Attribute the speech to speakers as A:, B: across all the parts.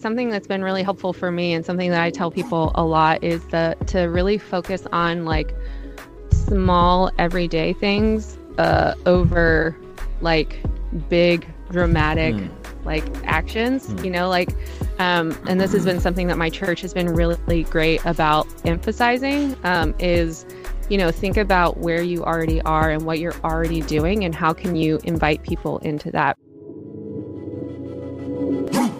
A: something that's been really helpful for me and something that I tell people a lot is that to really focus on like small everyday things uh, over like big dramatic mm. like actions mm. you know like um, and this has been something that my church has been really great about emphasizing um, is you know think about where you already are and what you're already doing and how can you invite people into that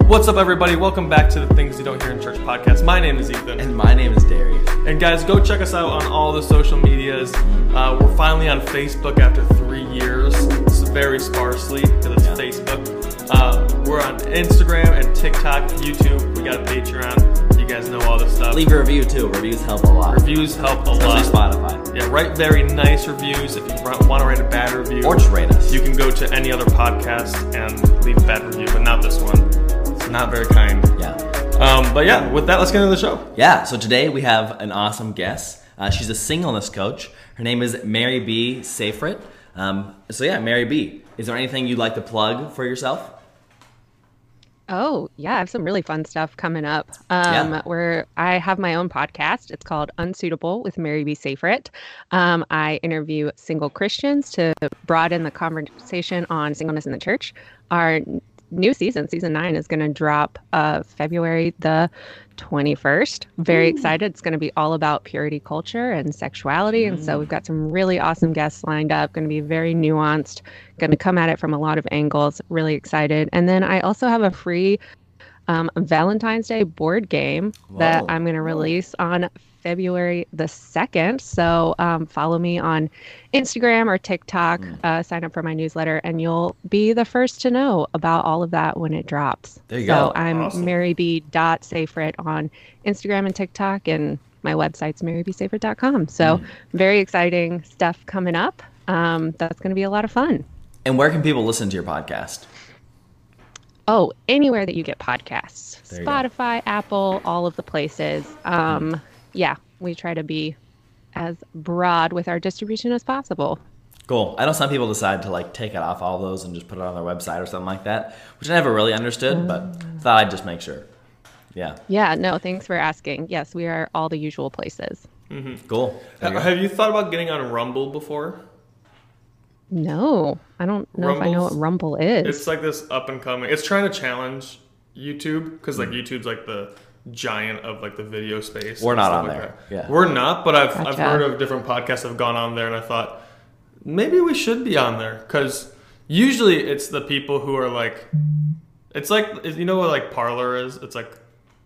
B: What's up, everybody? Welcome back to the Things You Don't Hear in Church podcast. My name is Ethan.
C: And my name is Darius.
B: And guys, go check us out on all the social medias. Uh, we're finally on Facebook after three years. It's very sparsely because it's yeah. Facebook. Uh, we're on Instagram and TikTok, YouTube. We got a Patreon. You guys know all this stuff.
C: Leave a review too. Reviews help a lot.
B: Reviews help a
C: Especially
B: lot.
C: Spotify.
B: Yeah, write very nice reviews. If you want to write a bad review,
C: or just rate us,
B: you can go to any other podcast and leave a bad review, but not this one not very kind.
C: Yeah.
B: Um, but yeah, with that, let's get into the show.
C: Yeah. So today we have an awesome guest. Uh, she's a singleness coach. Her name is Mary B. Safrit. Um, so yeah, Mary B. Is there anything you'd like to plug for yourself?
A: Oh yeah, I have some really fun stuff coming up. Um, yeah. Where I have my own podcast. It's called Unsuitable with Mary B. Safrit. Um, I interview single Christians to broaden the conversation on singleness in the church. Our new season, season nine, is going to drop uh, February the 21st. Very Ooh. excited. It's going to be all about purity culture and sexuality. Mm. And so we've got some really awesome guests lined up, going to be very nuanced, going to come at it from a lot of angles. Really excited. And then I also have a free um, Valentine's Day board game Whoa. that I'm going to release on February the 2nd. So um, follow me on Instagram or TikTok, mm. uh, sign up for my newsletter, and you'll be the first to know about all of that when it drops.
C: There you
A: so
C: go.
A: I'm awesome. maryb.safrit on Instagram and TikTok, and my website's marybsafrit.com. So mm. very exciting stuff coming up. Um, that's going to be a lot of fun.
C: And where can people listen to your podcast?
A: Oh, anywhere that you get podcasts. Spotify, Apple, all of the places. Um, mm yeah, we try to be as broad with our distribution as possible.
C: Cool. I know some people decide to like take it off all those and just put it on their website or something like that, which I never really understood, but thought I'd just make sure. Yeah.
A: Yeah. No, thanks for asking. Yes, we are all the usual places.
C: Mm-hmm. Cool.
B: Have you thought about getting on Rumble before?
A: No, I don't know Rumble's, if I know what Rumble is.
B: It's like this up and coming. It's trying to challenge YouTube because like YouTube's like the giant of like the video space.
C: We're not on
B: like
C: there. That. Yeah,
B: we're not. But I've gotcha. I've heard of different podcasts have gone on there, and I thought maybe we should be on there because usually it's the people who are like, it's like you know what like Parler is. It's like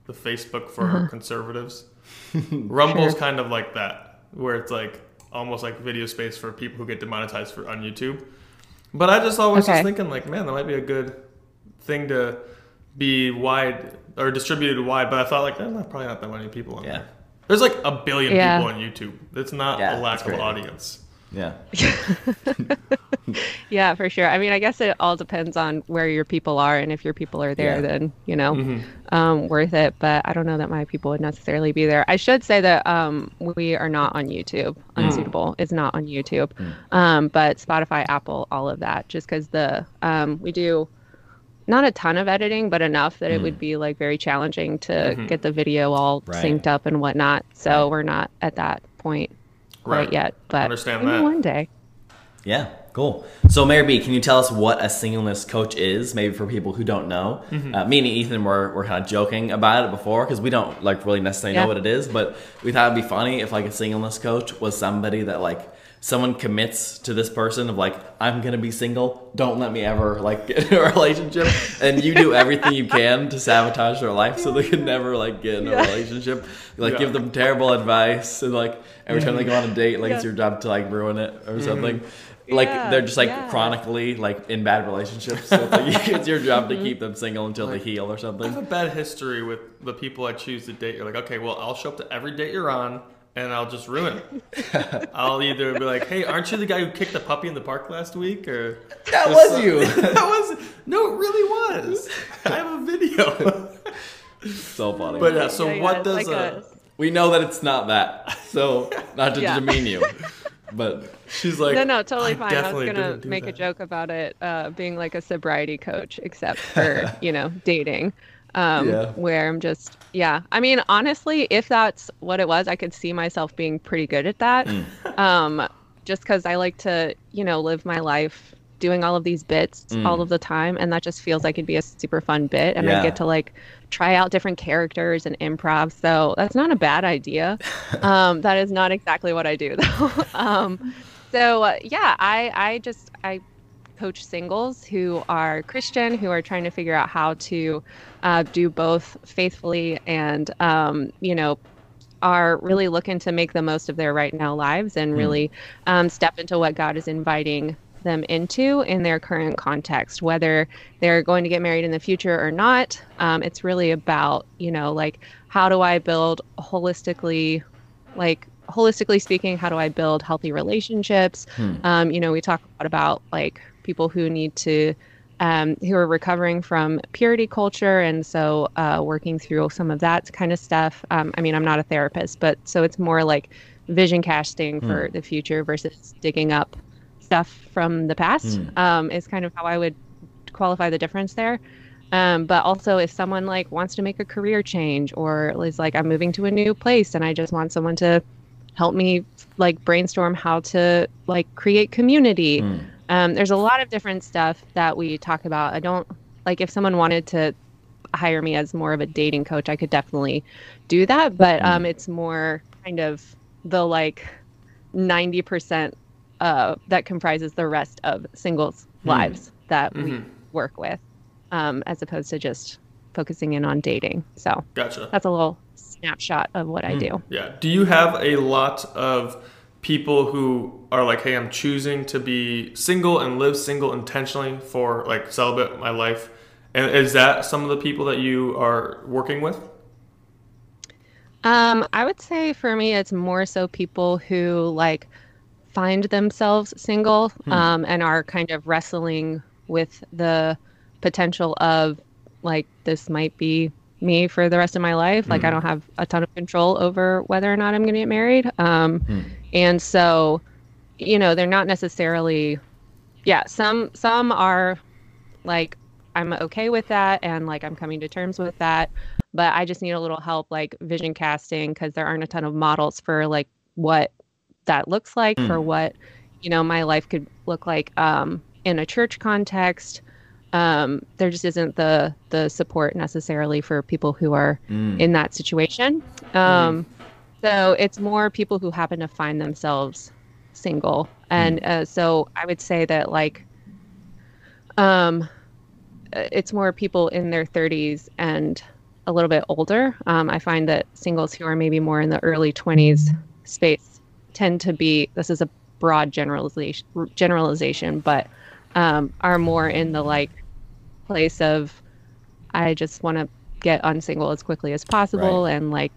B: the Facebook for uh-huh. conservatives. Rumble's sure. kind of like that, where it's like almost like video space for people who get demonetized for on YouTube. But I just always okay. was thinking like, man, that might be a good thing to be wide or distributed wide, but I thought like, there's probably not that many people on yeah. there. There's like a billion yeah. people on YouTube. It's not yeah, a lack of audience.
C: Yeah.
A: yeah, for sure. I mean, I guess it all depends on where your people are, and if your people are there, yeah. then you know, mm-hmm. um, worth it. But I don't know that my people would necessarily be there. I should say that um, we are not on YouTube. Mm. Unsuitable is not on YouTube, mm. um, but Spotify, Apple, all of that. Just because the um, we do not a ton of editing, but enough that mm. it would mm. be like very challenging to mm-hmm. get the video all right. synced up and whatnot. So right. we're not at that point right, yet, but
B: understand that
A: one day.
C: Yeah, cool. So Mary B, can you tell us what a singleness coach is? Maybe for people who don't know. Mm-hmm. Uh, me and Ethan were, were kind of joking about it before because we don't like really necessarily yeah. know what it is, but we thought it'd be funny if like a singleness coach was somebody that like someone commits to this person of like i'm gonna be single don't let me ever like get in a relationship and you do everything you can to sabotage their life so they can never like get in a yeah. relationship like yeah. give them terrible advice and like every time they go on a date like yeah. it's your job to like ruin it or mm-hmm. something like they're just like chronically like in bad relationships so it's, like, it's your job to mm-hmm. keep them single until like, they heal or something
B: i have a bad history with the people i choose to date you're like okay well i'll show up to every date you're on and I'll just ruin it. I'll either be like, "Hey, aren't you the guy who kicked the puppy in the park last week?" Or
C: that was you.
B: that was no, it really was. I have a video.
C: so funny.
B: But yeah, so yeah, what yeah, does like a, a,
C: we know that it's not that. So not to yeah. demean you, but
B: she's like,
A: no, no, totally I fine. I was gonna make that. a joke about it uh, being like a sobriety coach, except for you know dating. Um, yeah. Where I'm just, yeah. I mean, honestly, if that's what it was, I could see myself being pretty good at that. Mm. Um, just because I like to, you know, live my life doing all of these bits mm. all of the time and that just feels like it'd be a super fun bit and yeah. I get to like try out different characters and improv so that's not a bad idea um, that is not exactly what I do though um, so uh, yeah I I just I coach singles who are Christian who are trying to figure out how to uh, do both faithfully and um, you know are really looking to make the most of their right now lives and mm. really um, step into what God is inviting them into in their current context, whether they're going to get married in the future or not. Um, it's really about, you know, like how do I build holistically, like holistically speaking, how do I build healthy relationships? Hmm. Um, you know, we talk a lot about like people who need to, um, who are recovering from purity culture. And so uh, working through some of that kind of stuff. Um, I mean, I'm not a therapist, but so it's more like vision casting for hmm. the future versus digging up stuff from the past mm. um, is kind of how I would qualify the difference there. Um, but also, if someone like wants to make a career change or is like, I'm moving to a new place and I just want someone to help me like brainstorm how to like create community. Mm. Um, there's a lot of different stuff that we talk about. I don't like if someone wanted to hire me as more of a dating coach, I could definitely do that. But mm. um, it's more kind of the like 90% uh, that comprises the rest of singles' hmm. lives that mm-hmm. we work with, um, as opposed to just focusing in on dating. So
B: gotcha.
A: That's a little snapshot of what mm. I do.
B: Yeah. Do you have a lot of people who are like, hey, I'm choosing to be single and live single intentionally for like celibate my life? And is that some of the people that you are working with?
A: Um, I would say for me, it's more so people who like find themselves single hmm. um, and are kind of wrestling with the potential of like this might be me for the rest of my life. Like I hmm. don't have a ton of control over whether or not I'm going to get married. Um, hmm. And so, you know, they're not necessarily. Yeah, some some are like I'm okay with that and like I'm coming to terms with that, but I just need a little help like vision casting because there aren't a ton of models for like what that looks like mm. for what you know my life could look like um, in a church context um, there just isn't the the support necessarily for people who are mm. in that situation um, mm. So it's more people who happen to find themselves single and mm. uh, so i would say that like um it's more people in their 30s and a little bit older um, i find that singles who are maybe more in the early 20s space tend to be this is a broad generalization generalization but um, are more in the like place of i just want to get unsingle as quickly as possible right. and like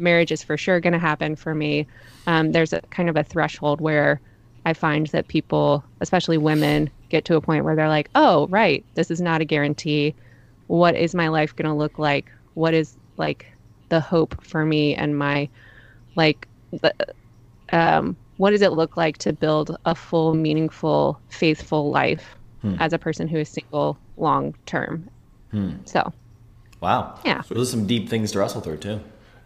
A: marriage is for sure going to happen for me um, there's a kind of a threshold where i find that people especially women get to a point where they're like oh right this is not a guarantee what is my life going to look like what is like the hope for me and my like the, um, what does it look like to build a full, meaningful, faithful life hmm. as a person who is single long term? Hmm. So,
C: wow,
A: yeah,
C: so those are some deep things to wrestle through too.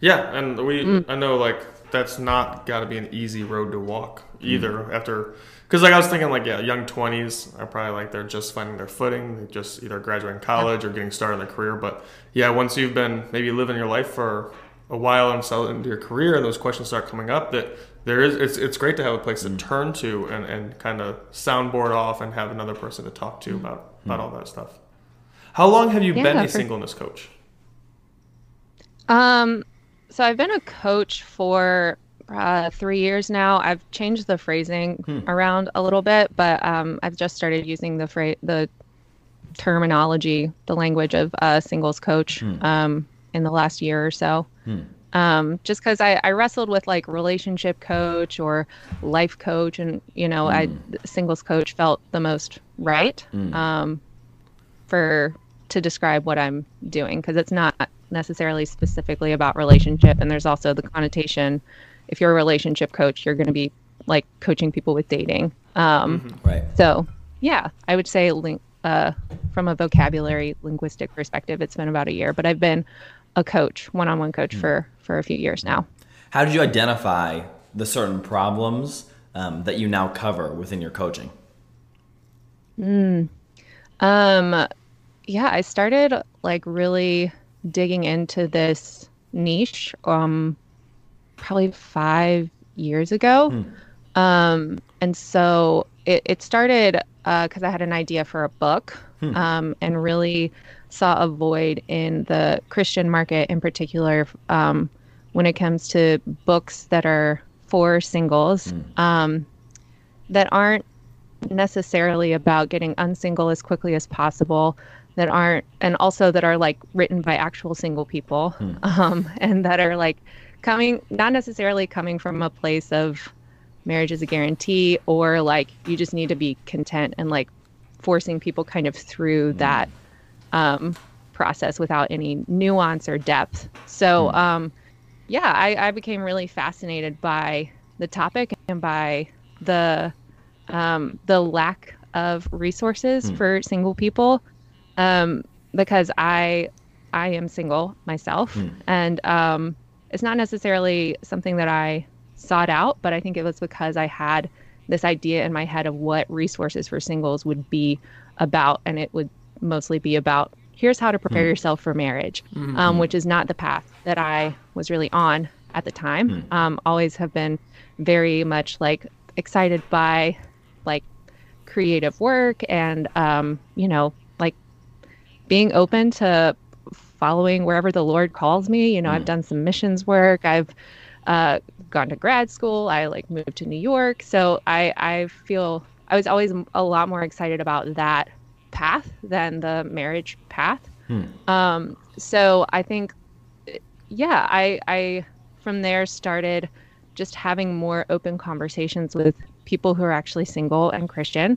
B: Yeah, and we, mm. I know, like that's not got to be an easy road to walk either. Mm. After, because like I was thinking, like yeah, young twenties are probably like they're just finding their footing, they just either graduating college or getting started in their career. But yeah, once you've been maybe living your life for a while and settled into your career, and those questions start coming up, that there is it's, it's great to have a place to mm. turn to and, and kind of soundboard off and have another person to talk to mm. about about mm. all that stuff how long have you yeah, been a for, singleness coach
A: um so i've been a coach for uh, three years now i've changed the phrasing hmm. around a little bit but um, i've just started using the phrase the terminology the language of a singles coach hmm. um, in the last year or so hmm um, just because I, I wrestled with like relationship coach or life coach and you know. I singles coach felt the most right mm. um, for to describe what I'm doing because it's not necessarily specifically about relationship and there's also the connotation if you're a relationship coach you're going to be like coaching people with dating um,
C: mm-hmm. right
A: so yeah I would say link uh, from a vocabulary linguistic perspective, it's been about a year, but I've been a coach, one-on-one coach mm. for for a few years now.
C: How did you identify the certain problems um, that you now cover within your coaching?
A: Mm. Um, yeah, I started like really digging into this niche um probably five years ago. Hmm. Um, and so it, it started because uh, I had an idea for a book hmm. um, and really saw a void in the Christian market in particular um, when it comes to books that are for singles hmm. um, that aren't necessarily about getting unsingle as quickly as possible that aren't and also that are like written by actual single people hmm. um, and that are like coming not necessarily coming from a place of marriage is a guarantee or like you just need to be content and like forcing people kind of through hmm. that um, process without any nuance or depth so hmm. um, yeah I, I became really fascinated by the topic and by the um, the lack of resources hmm. for single people um, because I I am single myself, mm. and um, it's not necessarily something that I sought out, but I think it was because I had this idea in my head of what resources for singles would be about, and it would mostly be about here's how to prepare mm. yourself for marriage, mm-hmm. um, which is not the path that I was really on at the time. Mm. Um, always have been very much like excited by like creative work and um, you know being open to following wherever the Lord calls me. You know, mm. I've done some missions work. I've uh, gone to grad school. I like moved to New York. So I, I feel I was always a lot more excited about that path than the marriage path. Hmm. Um, so I think, yeah, I, I from there started just having more open conversations with people who are actually single and Christian.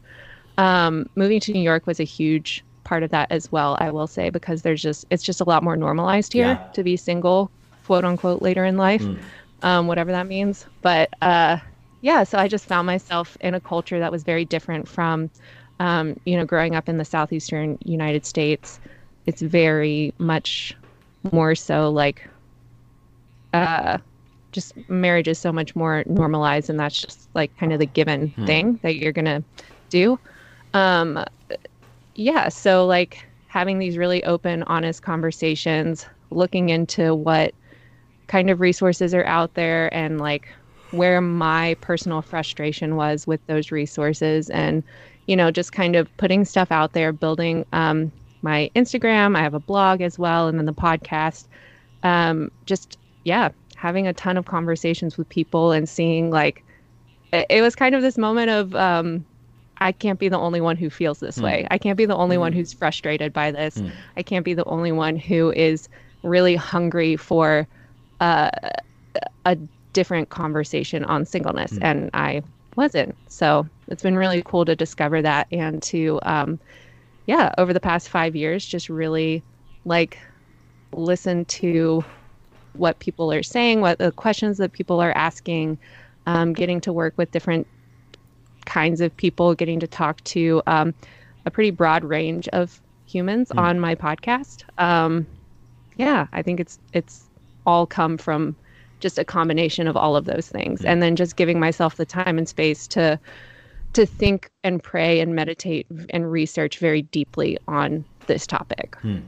A: Um, moving to New York was a huge part of that as well, I will say, because there's just it's just a lot more normalized here yeah. to be single, quote unquote, later in life, mm. um, whatever that means. But uh, yeah, so I just found myself in a culture that was very different from, um, you know, growing up in the southeastern United States. It's very much more so like, uh, just marriage is so much more normalized, and that's just like kind of the given hmm. thing that you're gonna do. Um, yeah, so like having these really open, honest conversations, looking into what kind of resources are out there and like where my personal frustration was with those resources and you know just kind of putting stuff out there building um, my instagram i have a blog as well and then the podcast. Um, just yeah having a ton of conversations with people and seeing like it, it was kind of this moment of um, I can't be the only one who feels this mm. way. I can't be the only mm. one hmm. who's frustrated by this. Mm. I can't be the only one who is really hungry for uh, a different conversation on singleness. Hmm. And I wasn't. So it's been really cool to discover that and to, um, yeah, over the past five years, just really like listen to what people are saying, what the questions that people are asking, um, getting to work with different kinds of people, getting to talk to um, a pretty broad range of humans mm. on my podcast. Um, yeah, I think it's it's all come from just a combination of all of those things, mm. and then just giving myself the time and space to to think and pray and meditate and research very deeply on this topic.
C: Hmm.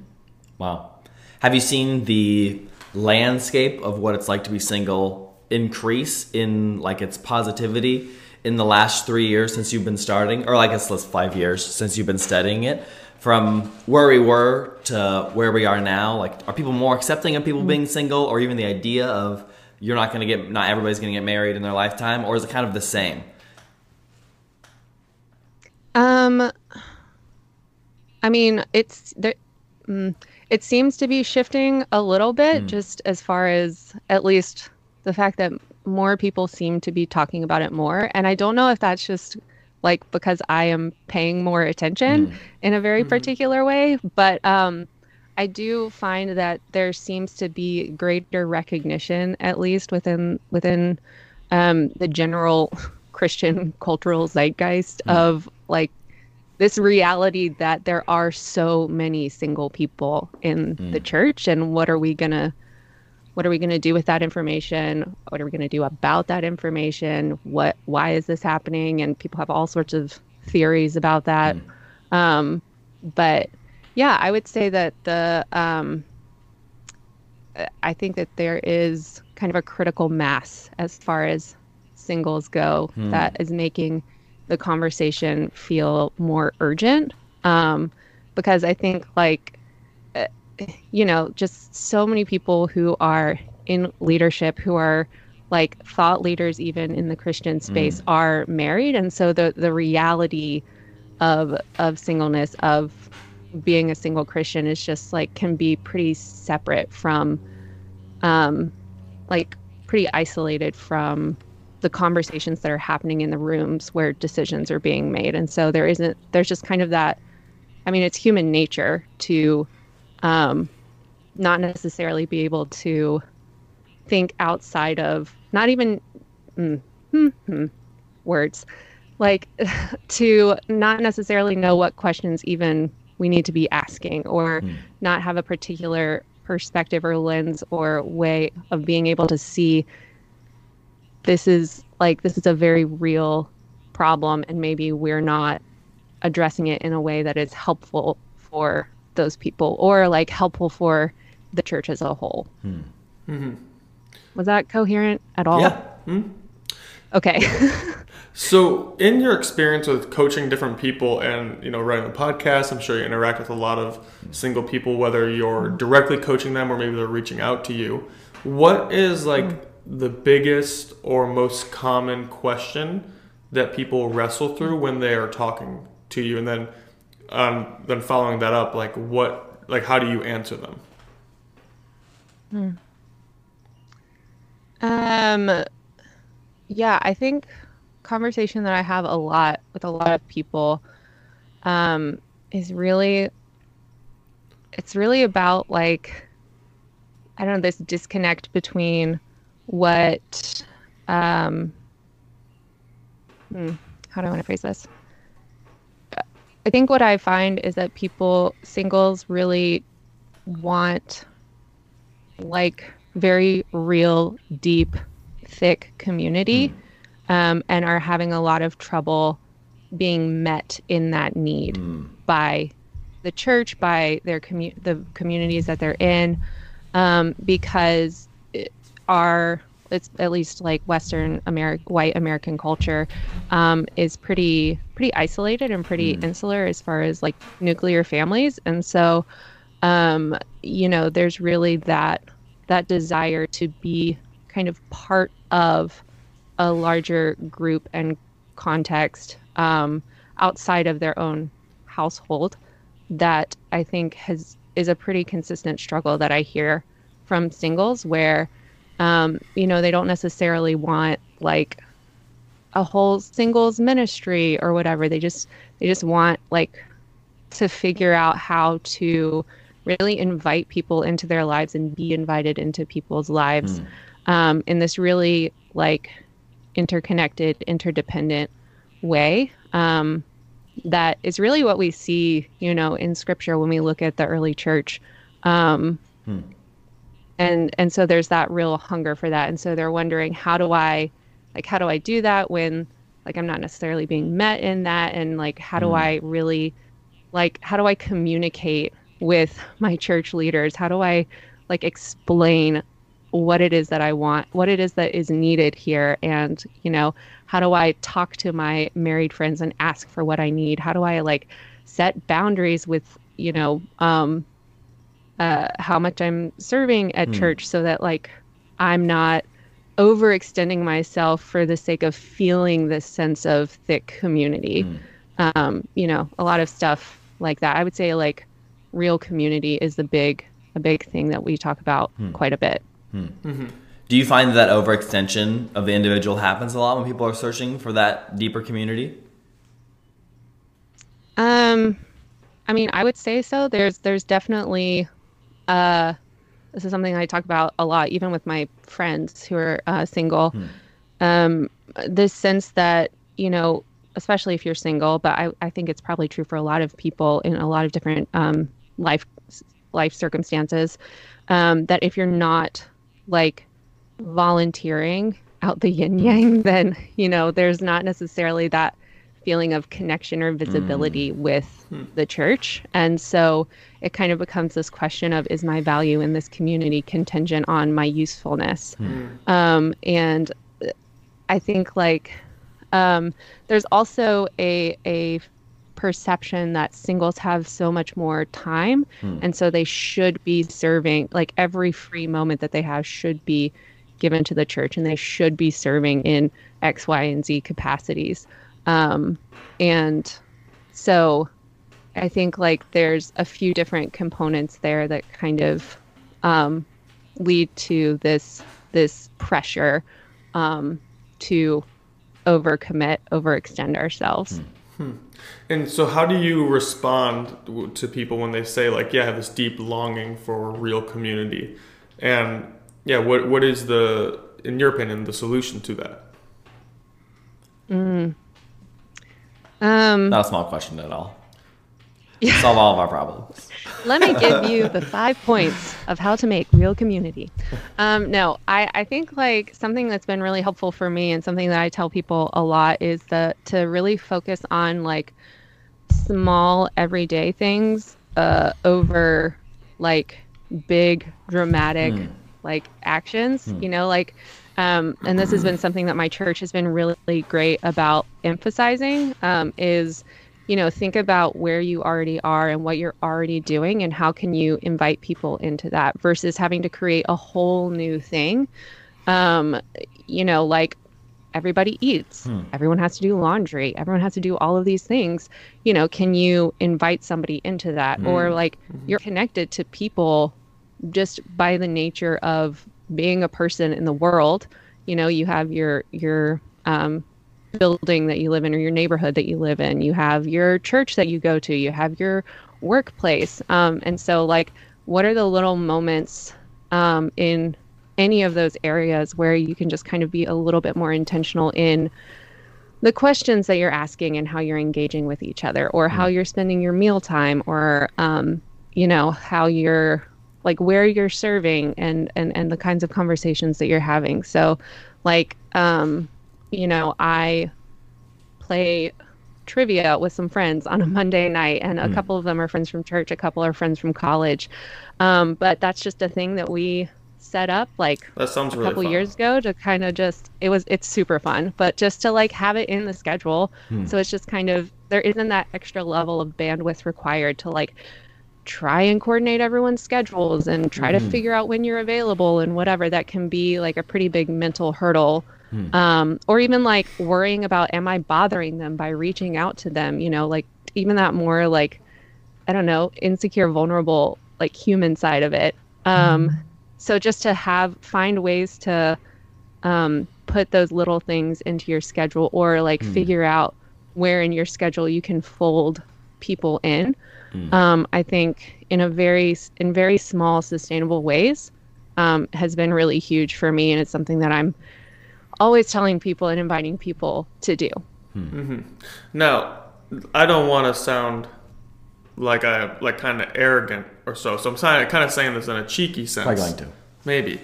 C: Wow. Have you seen the landscape of what it's like to be single increase in like its positivity in the last three years since you've been starting, or I guess let's five years since you've been studying it, from where we were to where we are now? Like, are people more accepting of people being single, or even the idea of you're not going to get, not everybody's going to get married in their lifetime, or is it kind of the same?
A: Um, I mean, it's there. Mm, it seems to be shifting a little bit, mm. just as far as at least the fact that more people seem to be talking about it more. And I don't know if that's just like because I am paying more attention mm. in a very mm particular way, but um, I do find that there seems to be greater recognition, at least within within um, the general Christian cultural zeitgeist mm. of like this reality that there are so many single people in mm. the church and what are we going to what are we going to do with that information? What are we going to do about that information? What why is this happening? And people have all sorts of theories about that. Mm. um, but yeah i would say that the um, i think that there is kind of a critical mass as far as singles go mm. that is making the conversation feel more urgent. Um, because I think like you know just so many people who are in leadership who are like thought leaders even in the Christian space mm. are married and so the the reality of of singleness of being a single Christian is just like can be pretty separate from um like pretty isolated from the conversations that are happening in the rooms where decisions are being made. And so there isn't, there's just kind of that, I mean, it's human nature to um, not necessarily be able to think outside of, not even mm, mm, mm, words, like to not necessarily know what questions even we need to be asking or mm. not have a particular perspective or lens or way of being able to see this is like this is a very real problem and maybe we're not addressing it in a way that is helpful for those people or like helpful for the church as a whole. Hmm. Mm-hmm. Was that coherent at all?
B: Yeah. Mm-hmm.
A: Okay.
B: so, in your experience with coaching different people and you know running a podcast, I'm sure you interact with a lot of single people, whether you're directly coaching them or maybe they're reaching out to you. What is like mm the biggest or most common question that people wrestle through when they are talking to you and then um, then following that up like what like how do you answer them
A: hmm. um yeah i think conversation that i have a lot with a lot of people um is really it's really about like i don't know this disconnect between what um, hmm, how do I want to phrase this? I think what I find is that people singles really want like very real, deep, thick community, mm. um, and are having a lot of trouble being met in that need mm. by the church, by their commu- the communities that they're in, um, because are it's at least like Western American white American culture um, is pretty pretty isolated and pretty mm. insular as far as like nuclear families, and so um, you know there's really that that desire to be kind of part of a larger group and context um, outside of their own household that I think has is a pretty consistent struggle that I hear from singles where um, you know, they don't necessarily want like a whole singles ministry or whatever. They just they just want like to figure out how to really invite people into their lives and be invited into people's lives mm. um, in this really like interconnected, interdependent way. Um, that is really what we see, you know, in scripture when we look at the early church. Um, hmm and and so there's that real hunger for that. And so they're wondering how do i like how do i do that when like i'm not necessarily being met in that? And like how do mm. i really like how do i communicate with my church leaders? How do i like explain what it is that i want what it is that is needed here? And you know how do i talk to my married friends and ask for what i need? How do i like set boundaries with you know um uh, how much I'm serving at mm. church so that like I'm not overextending myself for the sake of feeling this sense of thick community. Mm. Um, you know, a lot of stuff like that. I would say like real community is the big a big thing that we talk about mm. quite a bit.
C: Hmm. Mm-hmm. Do you find that overextension of the individual happens a lot when people are searching for that deeper community?
A: Um, I mean, I would say so. There's there's definitely uh, this is something I talk about a lot, even with my friends who are uh, single. Hmm. Um, this sense that you know especially if you're single, but I, I think it's probably true for a lot of people in a lot of different um, life life circumstances. Um, that if you're not like volunteering out the yin yang, then you know there's not necessarily that feeling of connection or visibility mm. with mm. the church. And so it kind of becomes this question of is my value in this community contingent on my usefulness? Mm. Um, and I think like um, there's also a a perception that singles have so much more time hmm. and so they should be serving like every free moment that they have should be given to the church and they should be serving in x y and z capacities um, and so i think like there's a few different components there that kind of um, lead to this this pressure um, to overcommit, overextend ourselves.
B: Hmm. And so, how do you respond to people when they say, like, "Yeah, I have this deep longing for a real community," and yeah, what what is the, in your opinion, the solution to that?
A: Mm. Um,
C: Not a small question at all. Yeah. Solve all of our problems.
A: Let me give you the five points of how to make real community. Um, no, I, I think like something that's been really helpful for me and something that I tell people a lot is that to really focus on like small everyday things uh, over like big dramatic mm. like actions. Mm. You know, like um, and this has been something that my church has been really great about emphasizing um, is you know, think about where you already are and what you're already doing and how can you invite people into that versus having to create a whole new thing. Um, you know, like everybody eats, hmm. everyone has to do laundry, everyone has to do all of these things. You know, can you invite somebody into that? Hmm. Or like mm-hmm. you're connected to people just by the nature of being a person in the world. You know, you have your your um, building that you live in or your neighborhood that you live in. You have your church that you go to. You have your workplace. Um, and so, like, what are the little moments um, in any of those areas where you can just kind of be a little bit more intentional in the questions that you're asking and how you're engaging with each other, or how mm. you're spending your meal time, or um, you know how you're like where you're serving and and and the kinds of conversations that you're having. So, like um, you know, I play trivia with some friends on a Monday night, and a mm. couple of them are friends from church, a couple are friends from college. Um, but that's just a thing that we set up like a
B: really
A: couple
B: fun.
A: years ago to kind of just it was it's super fun but just to like have it in the schedule mm. so it's just kind of there isn't that extra level of bandwidth required to like try and coordinate everyone's schedules and try mm. to hmm. figure out when you're available and whatever that can be like a pretty big mental hurdle Hmm. Um, or even like worrying about, am I bothering them by reaching out to them? You know, like even that more like, I don't know, insecure, vulnerable, like human side of it. Um, hmm. So just to have, find ways to um, put those little things into your schedule or like hmm. figure out where in your schedule you can fold people in. Hmm. Um, I think in a very, in very small, sustainable ways um, has been really huge for me. And it's something that I'm always telling people and inviting people to do.
B: Hmm. Mm-hmm. Now, I don't want to sound like I like kind of arrogant or so. So I'm kind of saying this in a cheeky sense.
C: I'm going to
B: maybe,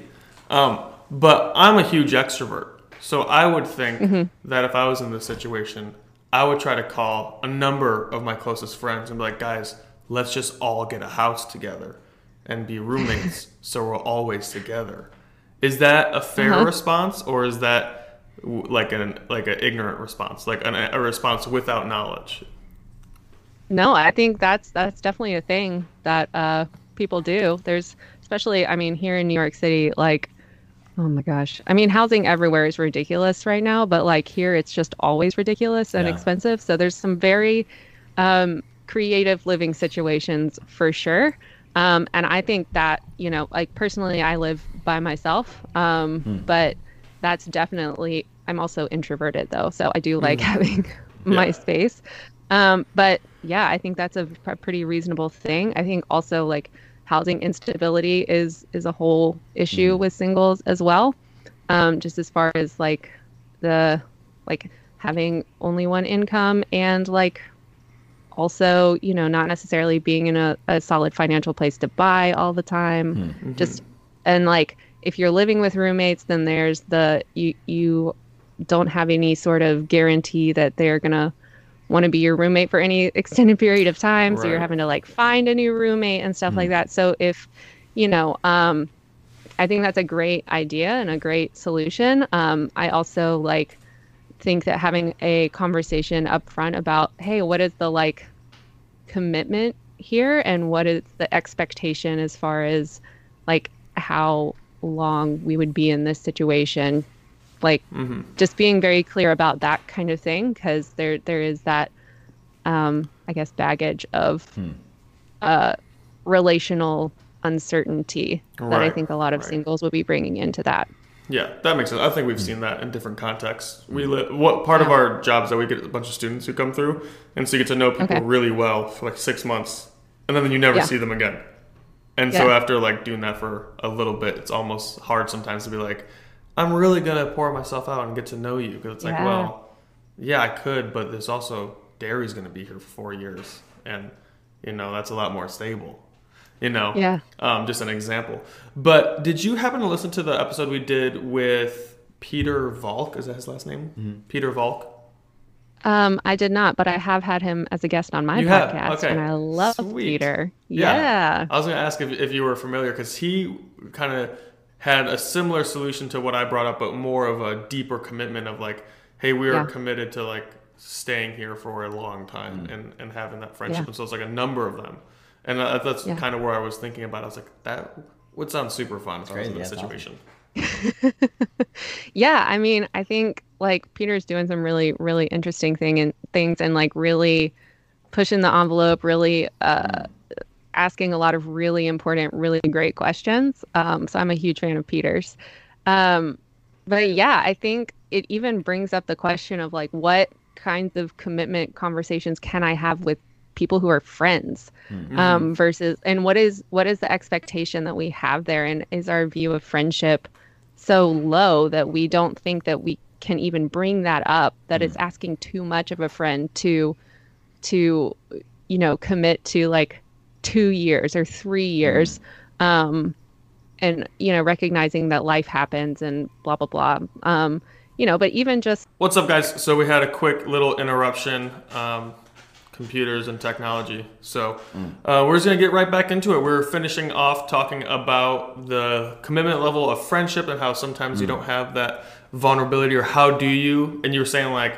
B: um, but I'm a huge extrovert. So I would think mm-hmm. that if I was in this situation, I would try to call a number of my closest friends and be like, guys, let's just all get a house together and be roommates so we're always together. Is that a fair uh-huh. response, or is that like an like an ignorant response, like an, a response without knowledge?
A: No, I think that's that's definitely a thing that uh, people do. There's especially, I mean, here in New York City, like, oh my gosh, I mean, housing everywhere is ridiculous right now, but like here, it's just always ridiculous and yeah. expensive. So there's some very um, creative living situations for sure. Um, and I think that, you know, like personally, I live by myself, um, hmm. but that's definitely, I'm also introverted though. So I do like mm. having my space. Um, but yeah, I think that's a pretty reasonable thing. I think also like housing instability is, is a whole issue mm. with singles as well. Um, just as far as like the, like having only one income and like also, you know, not necessarily being in a, a solid financial place to buy all the time. Mm-hmm. Just and like if you're living with roommates, then there's the you you don't have any sort of guarantee that they're gonna want to be your roommate for any extended period of time. Right. So you're having to like find a new roommate and stuff mm. like that. So if, you know, um, I think that's a great idea and a great solution. Um, I also like think that having a conversation up front about, hey, what is the like commitment here and what is the expectation as far as like how long we would be in this situation like mm-hmm. just being very clear about that kind of thing because there there is that um, I guess baggage of hmm. uh, relational uncertainty right. that I think a lot of right. singles will be bringing into that.
B: Yeah, that makes sense. I think we've hmm. seen that in different contexts. We hmm. li- what part yeah. of our jobs that we get a bunch of students who come through, and so you get to know people okay. really well for like six months, and then you never yeah. see them again. And yeah. so after like doing that for a little bit, it's almost hard sometimes to be like, I'm really gonna pour myself out and get to know you because it's like, well, yeah, I could, but there's also Derry's gonna be here for four years, and you know that's a lot more stable. You know,
A: yeah.
B: Um, just an example. But did you happen to listen to the episode we did with Pieter Valk? Is that his last name? Mm-hmm. Pieter Valk.
A: Um, I did not, but I have had him as a guest on my you podcast, okay. and I love Sweet. Pieter. Yeah. yeah.
B: I was going to ask if, if you were familiar because he kind of had a similar solution to what I brought up, but more of a deeper commitment of like, hey, we are yeah. committed to like staying here for a long time mm. and, and having that friendship. Yeah. And so it's like a number of them. And uh, that's yeah. kind of where I was thinking about. I was like, that would sound super fun if I was in that situation.
A: yeah, I mean, I think like Pieter's doing some really, really interesting thing and things and like really pushing the envelope, really uh, asking a lot of really important, really great questions. Um, so I'm a huge fan of Pieter's. Um, but yeah, I think it even brings up the question of like, what kinds of commitment conversations can I have with people who are friends mm-hmm. um, versus and what is what is the expectation that we have there and is our view of friendship so low that we don't think that we can even bring that up that mm. it's asking too much of a friend to to you know commit to like two years or three years. Mm. Um, and, you know, recognizing that life happens and blah, blah, blah. Um, you know, but even just.
B: What's up, guys? So we had a quick little interruption. Um, computers and technology. So mm. uh, we're just gonna get right back into it. We're finishing off talking about the commitment level of friendship and how sometimes mm. you don't have that vulnerability, or how do you? And you were saying like,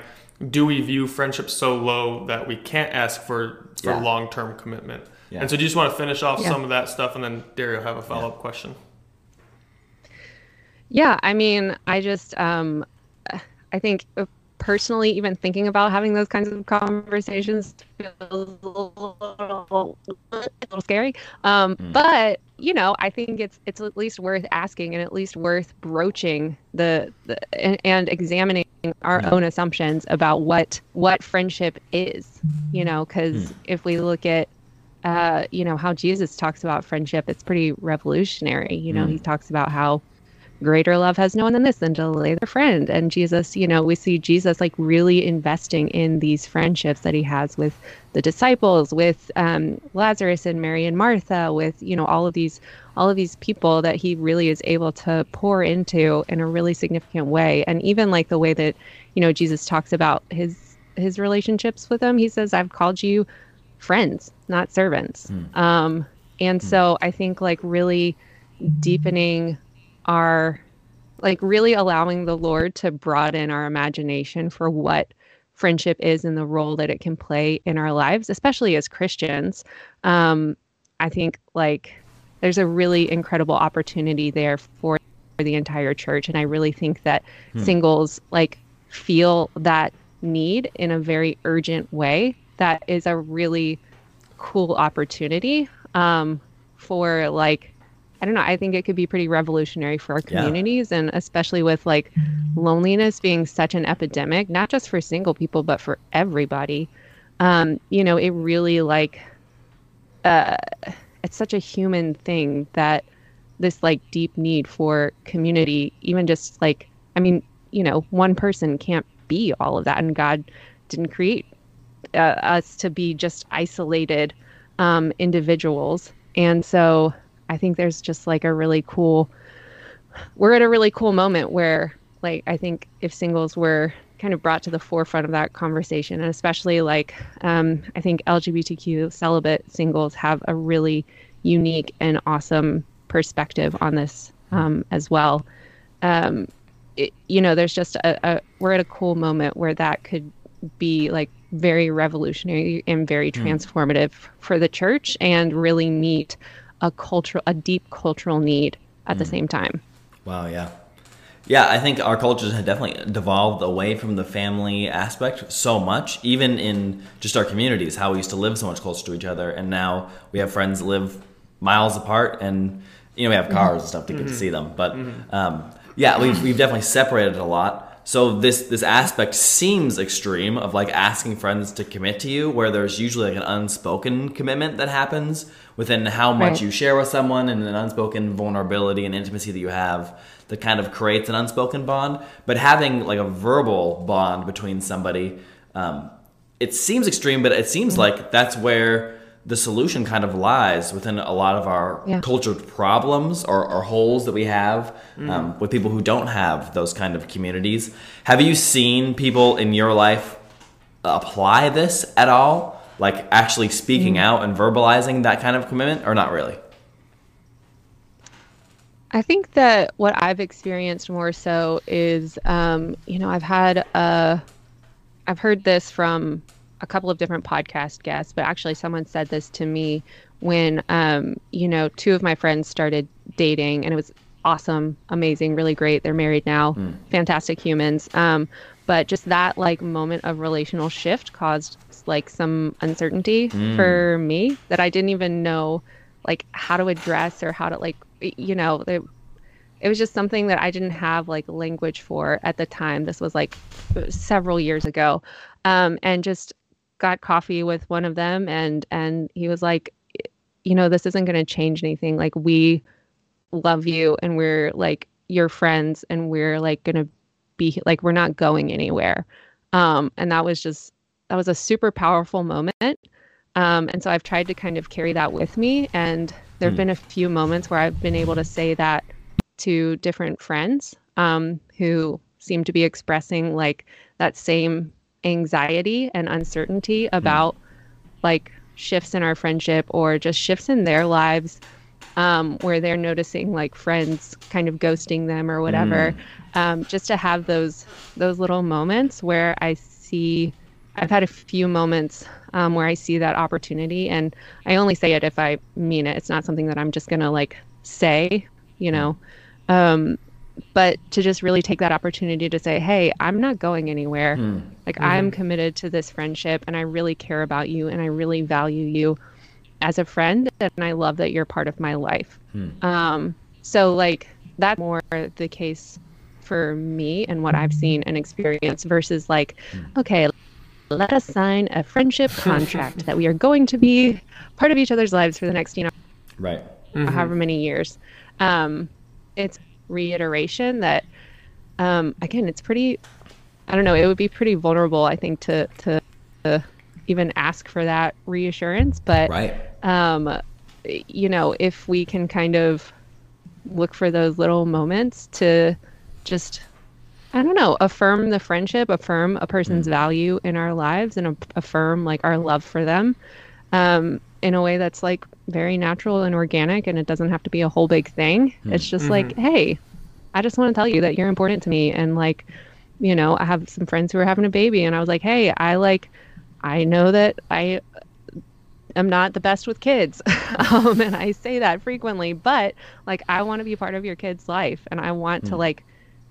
B: do we view friendship so low that we can't ask for for yeah. long term commitment? Yeah. And so, do you just want to finish off yeah. some of that stuff, and then Dario have a follow up yeah. question?
A: Yeah, I mean, I just, um, I think personally, even thinking about having those kinds of conversations feels a little, a little scary. Um, mm. But you know, I think it's it's at least worth asking and at least worth broaching the, the and, and examining our mm. own assumptions about what what friendship is. You know, because mm. if we look at uh, you know, how Jesus talks about friendship, it's pretty revolutionary. You know, he talks about how greater love has no one than this than to lay their friend. And Jesus, you know, we see Jesus like really investing in these friendships that he has with the disciples, with um, Lazarus and Mary and Martha, with, you know, all of these all of these people that he really is able to pour into in a really significant way. And even like the way that, you know, Jesus talks about his his relationships with them. He says, I've called you friends, not servants. Mm. Um, and mm. so I think like really deepening our, like really allowing the Lord to broaden our imagination for what friendship is and the role that it can play in our lives, especially as Christians. Um, I think like there's a really incredible opportunity there for the entire church. And I really think that hmm. singles like feel that need in a very urgent way that is a really cool opportunity um, for like I don't know. I think it could be pretty revolutionary for our communities, yeah. and especially with like loneliness being such an epidemic, not just for single people, but for everybody. Um, you know, it really like uh, it's such a human thing that this like deep need for community, even just like I mean, you know, one person can't be all of that and god didn't create uh, us to be just isolated um, individuals and so i think there's just like a really cool we're at a really cool moment where like i think if singles were kind of brought to the forefront of that conversation and especially like um, i think lgbtq celibate singles have a really unique and awesome perspective on this um, as well um, it, you know there's just a, a, we're at a cool moment where that could be like very revolutionary and very hmm. transformative mm. for the church and really meet a cultural a deep cultural need at mm. the hmm. same time
C: wow yeah yeah, I think our cultures have definitely devolved away from the family aspect so much, even in just our communities, how we used to live so much closer to each other. And now we have friends that live miles apart and, you know, we have cars mm-hmm. and stuff to get mm-hmm. to see them. But mm-hmm. um, yeah, we've, we've definitely separated a lot. So this this aspect seems extreme of like asking friends to commit to you, where there's usually like an unspoken commitment that happens within how much right. you share with someone and an unspoken vulnerability and intimacy that you have that kind of creates an unspoken bond. But having like a verbal bond between somebody, um, it seems extreme, but it seems mm-hmm. like that's where the solution kind of lies within a lot of our yeah. cultured problems or, or, holes that we have mm. um, with people who don't have those kind of communities. Have you seen people in your life apply this at all? Like actually speaking mm. out and verbalizing that kind of commitment, or not really?
A: I think that what I've experienced more so is, um, you know, I've had a, I've heard this from a couple of different podcast guests, but actually someone said this to me when, um, you know, two of my friends started dating, and it was awesome, amazing, really great. They're married now, mm. fantastic humans. Um, but just that like moment of relational shift caused like some uncertainty mm. for me that I didn't even know like how to address or how to like you know, it, it was just something that I didn't have like language for at the time. This was like several years ago. Um, and just got coffee with one of them and and he was like you know this isn't going to change anything like we love you and we're like your friends and we're like going to be like we're not going anywhere um and that was just that was a super powerful moment um and so I've tried to kind of carry that with me and there have mm. been a few moments where I've been able to say that to different friends um, who seem to be expressing like that same anxiety and uncertainty hmm. about mm. like shifts in our friendship or just shifts in their lives um, where they're noticing like friends kind of ghosting them or whatever. Mm. Um, just to have those those little moments where I see I've had a few moments um, where I see that opportunity, and I only say it if I mean it. It's not something that I'm just gonna like say, you know. Um, but to just really take that opportunity to say, "Hey, I'm not going anywhere. Mm. Like mm-hmm. I'm committed to this friendship, and I really care about you, and I really value you as a friend, and I love that you're part of my life." Mm. Um, so like that's more the case for me and what I've seen and experienced versus like, mm. okay, let us sign a friendship contract that we are going to be part of each other's lives for the next, you know,
C: right,
A: mm-hmm. however many years. Um, it's reiteration that, um, again, it's pretty. I don't know. It would be pretty vulnerable, I think, to to, to even ask for that reassurance. But
C: right.
A: um, you know, if we can kind of look for those little moments to just I don't know, affirm the friendship, affirm a person's mm. value in our lives, and affirm like our love for them um, in a way that's like very natural and organic, and it doesn't have to be a whole big thing. Mm. It's just mm-hmm. like, hey, I just want to tell you that you're important to me, and like, you know, I have some friends who are having a baby, and I was like, hey, I like, I know that I am not the best with kids, um, and I say that frequently, but like, I want to be part of your kid's life, and I want mm. to like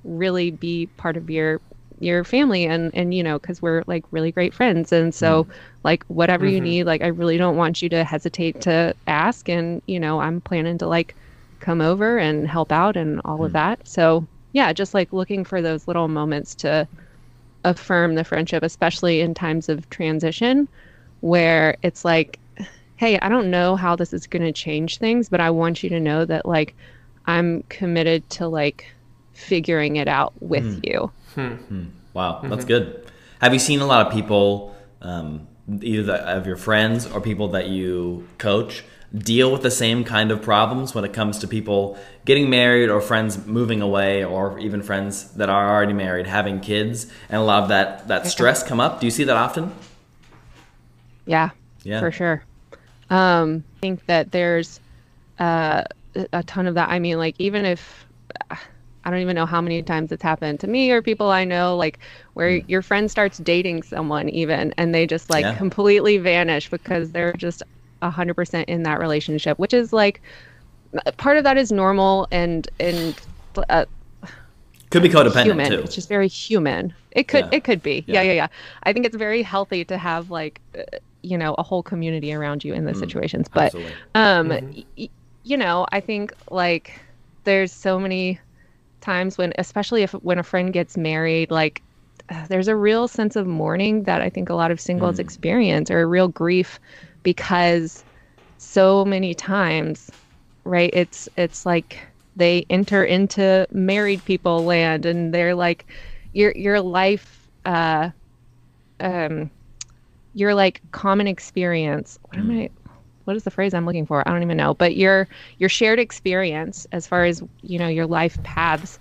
A: really be part of your your family and and you know because we're like really great friends and so mm. like whatever mm-hmm. you need like i really don't want you to hesitate to ask and you know i'm planning to like come over and help out and all mm. of that so yeah just like looking for those little moments to affirm the friendship especially in times of transition where it's like hey i don't know how this is going to change things but i want you to know that like i'm committed to like figuring it out with mm. you.
C: Hmm. Wow, mm-hmm. that's good. Have you seen a lot of people, um, either the, of your friends or people that you coach, deal with the same kind of problems when it comes to people getting married or friends moving away or even friends that are already married having kids and a lot of that that stress come up do you see that often
A: yeah yeah for sure um, i think that there's uh, a ton of that i mean like even if I don't even know how many times it's happened to me or people I know, like where mm. your friend starts dating someone even and they just like yeah. completely vanish because they're just 100% in that relationship, which is like part of that is normal and, and, uh,
C: could be codependent
A: human.
C: too.
A: It's just very human. It could, yeah. it could be. Yeah. yeah, yeah, yeah. I think it's very healthy to have like, uh, you know, a whole community around you in those mm, situations. But, absolutely. um, mm-hmm. y- you know, I think like there's so many times when especially if when a friend gets married like uh, there's a real sense of mourning that I think a lot of singles mm. experience or a real grief because so many times right it's it's like they enter into married people land and they're like your your life uh um your like common experience what am mm. I what is the phrase I'm looking for? I don't even know. But your your shared experience as far as you know your life paths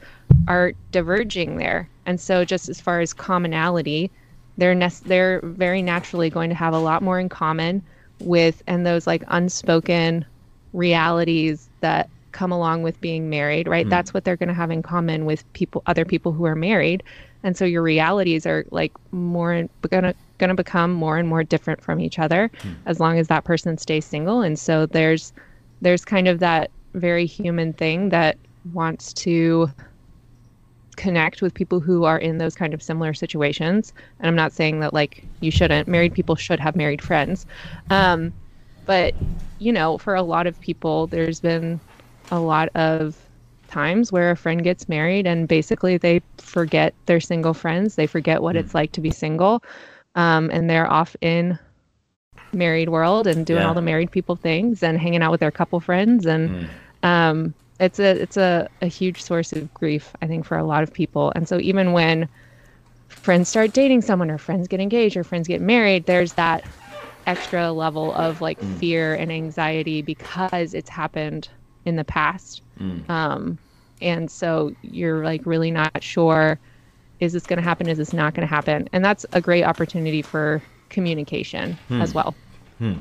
A: are diverging there, and so just as far as commonality, they're ne- they're very naturally going to have a lot more in common with and those like unspoken realities that come along with being married, right? Mm. That's what they're going to have in common with people, other people who are married, and so your realities are like more going to going to become more and more different from each other hmm. as long as that person stays single. And so there's there's kind of that very human thing that wants to connect with people who are in those kind of similar situations. And i'm not saying that like you shouldn't. Married people should have married friends. Um, but you know for a lot of people there's been a lot of times where a friend gets married and basically they forget their single friends. They forget what mm. it's like to be single um, and they're off in married world and doing yeah. all the married people things and hanging out with their couple friends and mm. um, it's a it's a, a huge source of grief i think for a lot of people and so even when friends start dating someone or friends get engaged or friends get married there's that extra level of like mm. fear and anxiety because it's happened in the past mm. um, and so you're like really not sure is this going to happen? Is this not going to happen? And that's a great opportunity for communication hmm. as well.
C: Hmm.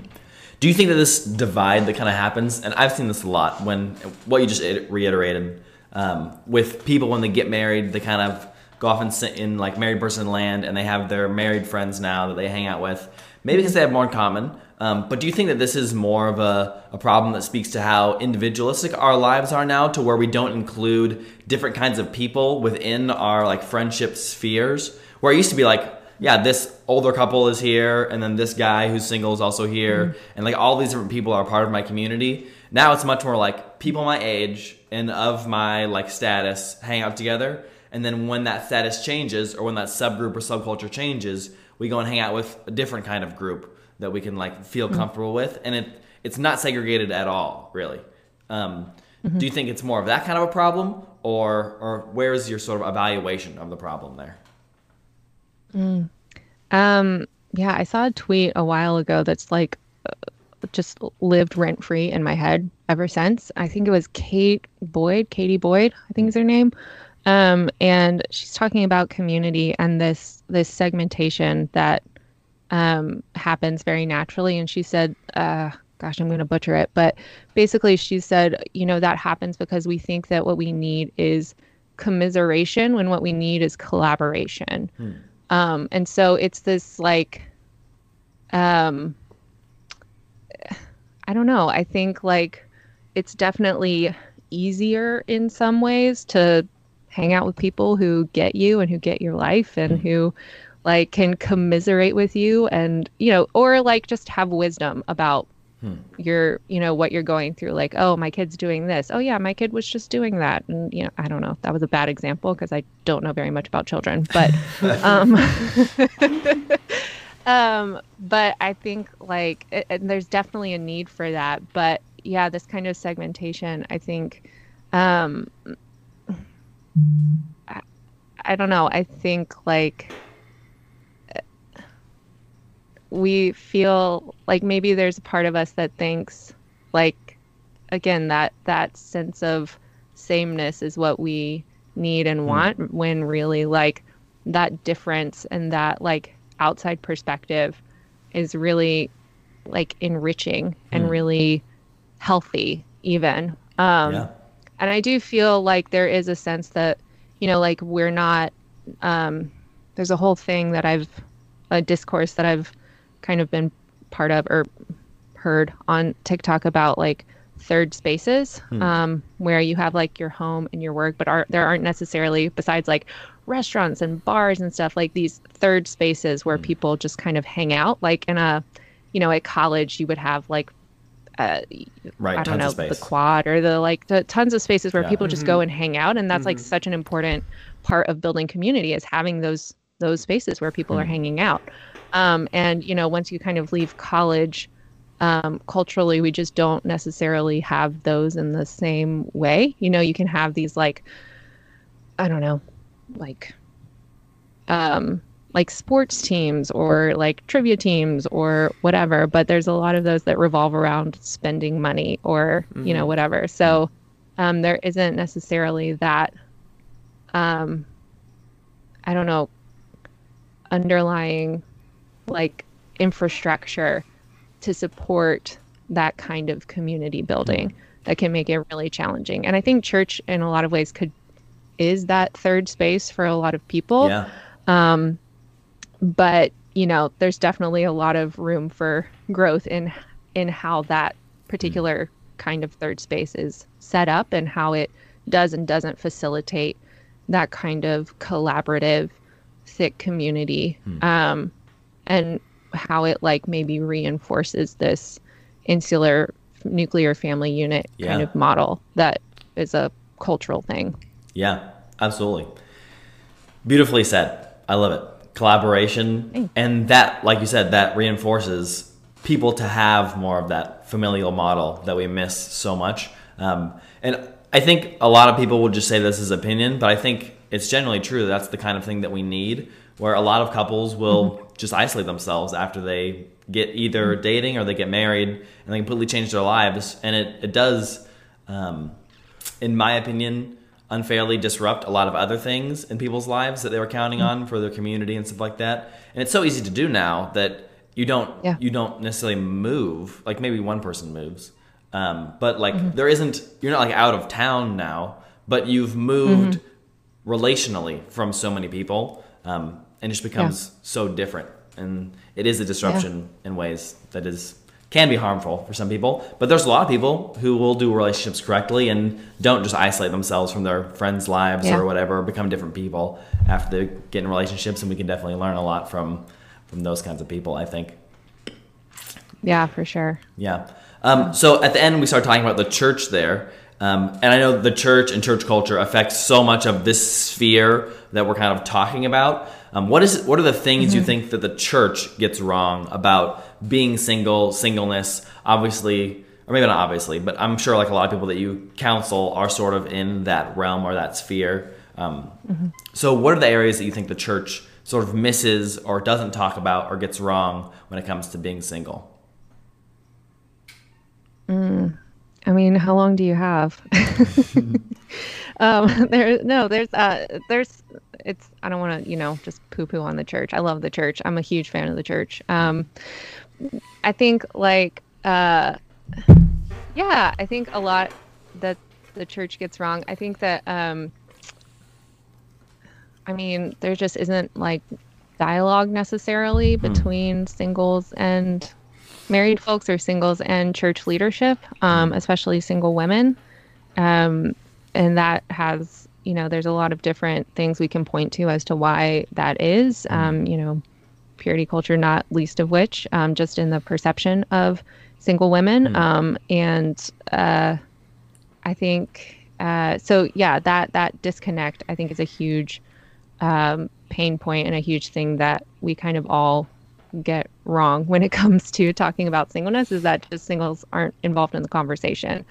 C: Do you think that this divide that kind of happens, and I've seen this a lot when what you just reiterated um, with people when they get married, they kind of go off and sit in like married person land, and they have their married friends now that they hang out with, maybe because they have more in common. Um, but do you think that this is more of a, a problem that speaks to how individualistic our lives are now, to where we don't include different kinds of people within our like friendship spheres? Where it used to be like, yeah, this older couple is here, and then this guy who's single is also here, mm-hmm. and like all these different people are part of my community. Now it's much more like people my age and of my like status hang out together, and then when that status changes or when that subgroup or subculture changes, we go and hang out with a different kind of group that we can like feel mm-hmm. comfortable with, and it it's not segregated at all, really. Um, mm-hmm. Do you think it's more of that kind of a problem, or or where is your sort of evaluation of the problem there?
A: Mm. Um, yeah, I saw a tweet a while ago that's like uh, just lived rent free in my head ever since. I think it was Kate Boyd, Katie Boyd, I think is her name. Um, and she's talking about community and this this segmentation that um, happens very naturally. And she said, uh, gosh, I'm going to butcher it, but basically she said, you know, that happens because we think that what we need is commiseration when what we need is collaboration. Hmm. Um, and so it's this like, um, I don't know. I think like it's definitely easier in some ways to hang out with people who get you and who get your life and hmm. who like can commiserate with you and you know or like just have wisdom about hmm. your you know what you're going through like oh my kid's doing this oh yeah my kid was just doing that and you know i don't know that was a bad example because i don't know very much about children but um um but i think like it, and there's definitely a need for that but yeah this kind of segmentation i think um I don't know. I think like we feel like maybe there's a part of us that thinks like again that that sense of sameness is what we need and hmm. want mm. when really like that difference and that like outside perspective is really like enriching and mm. really healthy even um yeah. and i do feel like there is a sense that you know like we're not um there's a whole thing that i've a discourse that i've kind of been part of or heard on TikTok about like third spaces hmm. um, where you have like your home and your work, but are, there aren't necessarily, besides like restaurants and bars and stuff, like these third spaces where hmm. people just kind of hang out. Like in a, you know, at college, you would have like, uh, right, I don't know, the quad or the like, the tons of spaces where yeah. people just mm-hmm. go and hang out. And that's mm-hmm. like such an important part of building community is having those those spaces where people hmm. are hanging out. Um, and you know, once you kind of leave college, um, culturally, we just don't necessarily have those in the same way. You know, you can have these like, I don't know, like, um, like sports teams or like trivia teams or whatever, but there's a lot of those that revolve around spending money or mm-hmm. you know mm-hmm. whatever. So um, there isn't necessarily that. Um, I don't know, underlying like infrastructure to support that kind of community building mm-hmm. that can make it really challenging. And I think church in a lot of ways could is that third space for a lot of people. Yeah. Um, but you know, there's definitely a lot of room for growth in in how that particular mm. kind of third space is set up and how it does and doesn't facilitate that kind of collaborative, thick community. Mm. Um, and how it like maybe reinforces this insular nuclear family unit yeah. kind of model that is a cultural thing.
C: Yeah, absolutely. Beautifully said. I love it. Collaboration Thanks. and that like you said that reinforces people to have more of that familial model that we miss so much. Um, and I think a lot of people would just say this is opinion, but I think it's generally true that that's the kind of thing that we need where a lot of couples will mm-hmm. just isolate themselves after they get either mm-hmm. dating or they get married and they completely change their lives. And it, it does, um, in my opinion, unfairly disrupt a lot of other things in people's lives that they were counting mm-hmm. on for their community and stuff like that. And it's so easy to do now that you don't yeah. you don't necessarily move. Like maybe one person moves. Um, but like mm-hmm. there isn't you're not like out of town now, but you've moved mm-hmm. relationally from so many people. Um, and just becomes yeah. so different. And it is a disruption yeah. in ways that is can be harmful for some people. But there's a lot of people who will do relationships correctly and don't just isolate themselves from their friends' lives yeah. or whatever, become different people after they get in relationships. And we can definitely learn a lot from from those kinds of people. I think.
A: Yeah, for sure.
C: Yeah. Um, so at the end, we start talking about the church there. Um, and I know the church and church culture affects so much of this sphere that we're kind of talking about. Um, what is what are the things mm-hmm. you think that the church gets wrong about being single, singleness? Obviously, or maybe not obviously, but I'm sure like a lot of people that you counsel are sort of in that realm or that sphere. Um, mm-hmm. So, what are the areas that you think the church sort of misses or doesn't talk about or gets wrong when it comes to being single?
A: Mm. I mean, how long do you have? um, there, no, there's, uh, there's, it's, I don't want to, you know, just poo poo on the church. I love the church. I'm a huge fan of the church. Um, I think like, uh, yeah, I think a lot that the church gets wrong. I think that, um, I mean, there just isn't like dialogue necessarily hmm. between singles and married folks or singles and church leadership, um, mm-hmm. especially single women. Um, and that has, you know, there's a lot of different things we can point to as to why that is. Mm-hmm. Um, you know, purity culture, not least of which, um, just in the perception of single women. Mm-hmm. Um, and uh, I think uh, so. Yeah, that that disconnect I think is a huge um, pain point and a huge thing that we kind of all get wrong when it comes to talking about singleness is that just singles aren't involved in the conversation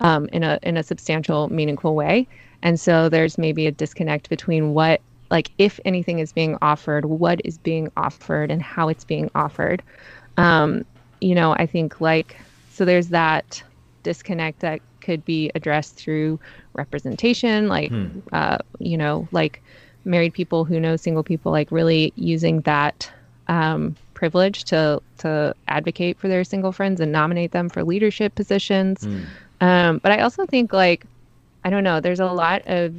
A: um, in a in a substantial, meaningful way, and so there's maybe a disconnect between what like if anything is being offered, what is being offered and how it's being offered. Um, you know, I think like so there's that disconnect that could be addressed through representation, like hmm. uh, you know, like married people who know single people, like really using that um, privilege to to advocate for their single friends and nominate them for leadership positions. Hmm. Um, but I also think like I don't know, there's a lot of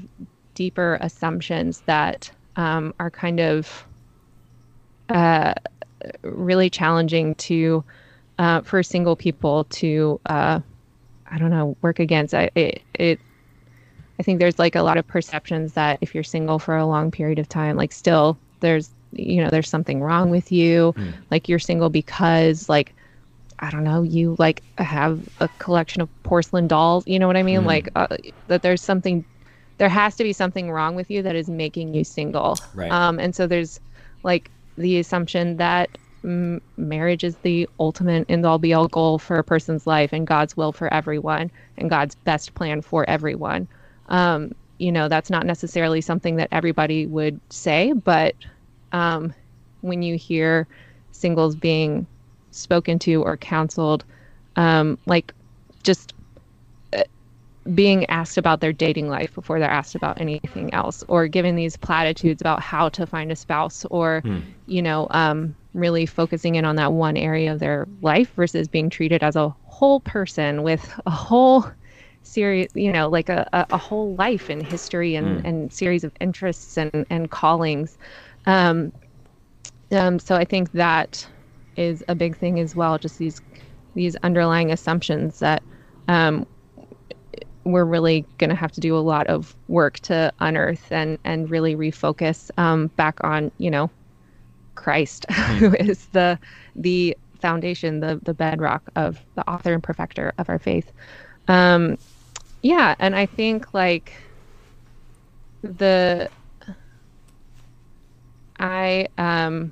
A: deeper assumptions that um, are kind of uh, really challenging to uh, for single people to uh, I don't know work against. I it, it I think there's like a lot of perceptions that if you're single for a long period of time, like still there's you know there's something wrong with you, mm. like you're single because like I don't know, you like have a collection of porcelain dolls. You know what I mean? Mm. Like uh, that there's something, there has to be something wrong with you that is making you single.
C: Right.
A: Um, and so there's like the assumption that m- marriage is the ultimate end all be all goal for a person's life and God's will for everyone and God's best plan for everyone. Um, you know, that's not necessarily something that everybody would say, but um, when you hear singles being spoken to or counseled, um, like just uh, being asked about their dating life before they're asked about anything else, or given these platitudes about how to find a spouse, or hmm. you know, um, really focusing in on that one area of their life versus being treated as a whole person with a whole series, you know, like a, a, a whole life and history and, mm. and series of interests and, and callings. Um, um, so I think that is a big thing as well. Just these these underlying assumptions that um, we're really going to have to do a lot of work to unearth and and really refocus um, back on you know Christ, mm. who is the the foundation, the the bedrock of the author and perfecter of our faith. Um, yeah, and I think like the I um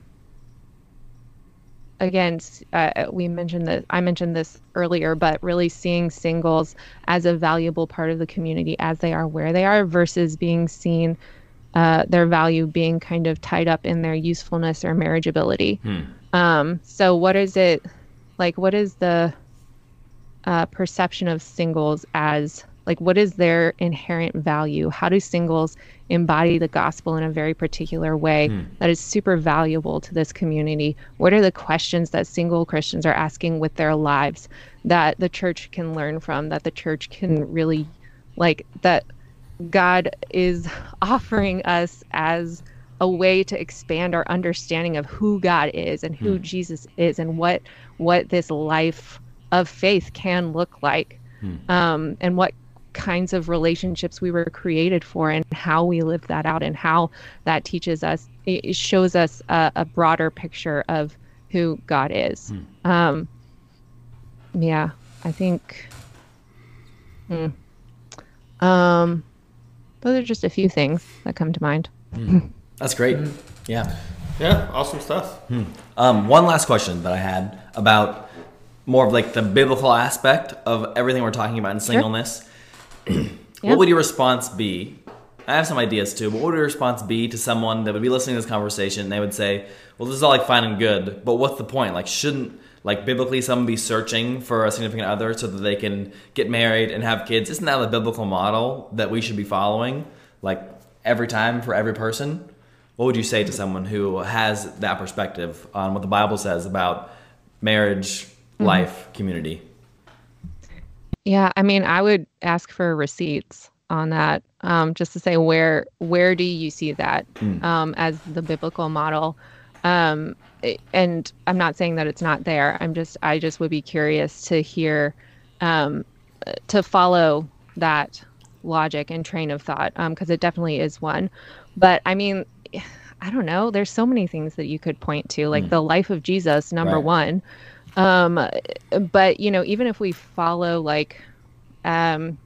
A: again, uh, we mentioned that I mentioned this earlier, but really seeing singles as a valuable part of the community as they are where they are versus being seen uh, their value being kind of tied up in their usefulness or marriageability. Hmm. Um, so, what is it like? What is the uh, perception of singles as like what is their inherent value how do singles embody the gospel in a very particular way hmm. that is super valuable to this community what are the questions that single christians are asking with their lives that the church can learn from that the church can really like that god is offering us as a way to expand our understanding of who god is and who hmm. jesus is and what what this life of faith can look like hmm. um, and what kinds of relationships we were created for and how we live that out and how that teaches us it shows us a, a broader picture of who god is hmm. um, yeah i think hmm. um, those are just a few things that come to mind
C: hmm. that's great yeah
B: yeah awesome stuff
C: hmm. um, one last question that i had about more of like the biblical aspect of everything we're talking about in singleness sure what would your response be? I have some ideas too, but what would your response be to someone that would be listening to this conversation and they would say, well, this is all like fine and good, but what's the point? Like, shouldn't, like, biblically someone be searching for a significant other so that they can get married and have kids? Isn't that a biblical model that we should be following? Like, every time for every person? What would you say to someone who has that perspective on what the Bible says about marriage, mm-hmm. life, community?
A: Yeah, I mean, I would ask for receipts on that, um, just to say where where do you see that mm. um, as the biblical model? Um, and I'm not saying that it's not there. I'm just I just would be curious to hear um, to follow that logic and train of thought because um, it definitely is one. But I mean, I don't know. There's so many things that you could point to, like mm. the life of Jesus, number right. one. Um, but you know, even if we follow like um,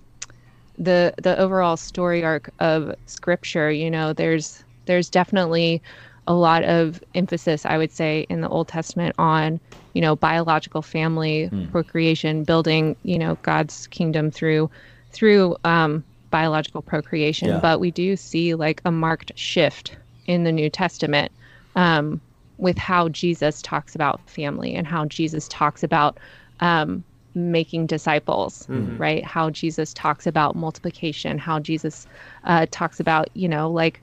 A: the the overall story arc of Scripture, you know, there's there's definitely a lot of emphasis, I would say, in the Old Testament on you know biological family hmm. procreation, building you know God's kingdom through through um, biological procreation. Yeah. But we do see like a marked shift in the New Testament um, with how Jesus talks about family and how Jesus talks about um, making disciples, mm-hmm. right? How Jesus talks about multiplication, how Jesus uh, talks about, you know, like,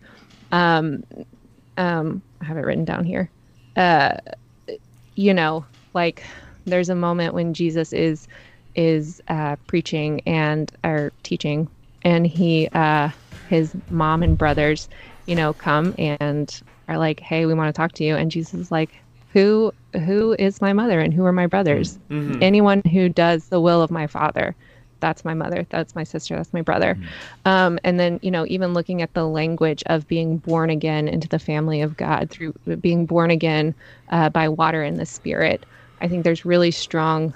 A: um, um, I have it written down here. Uh, you know, like there's a moment when Jesus is is uh, preaching and or teaching, and he uh, his mom and brothers, you know, come and are like, "Hey, we want to talk to you," and Jesus is like, "Who who is my mother and who are my brothers? Mm-hmm. Anyone who does the will of my Father." That's my mother. That's my sister. That's my brother. Mm-hmm. Um, and then, you know, even looking at the language of being born again into the family of God through being born again uh, by water and the Spirit, I think there's really strong,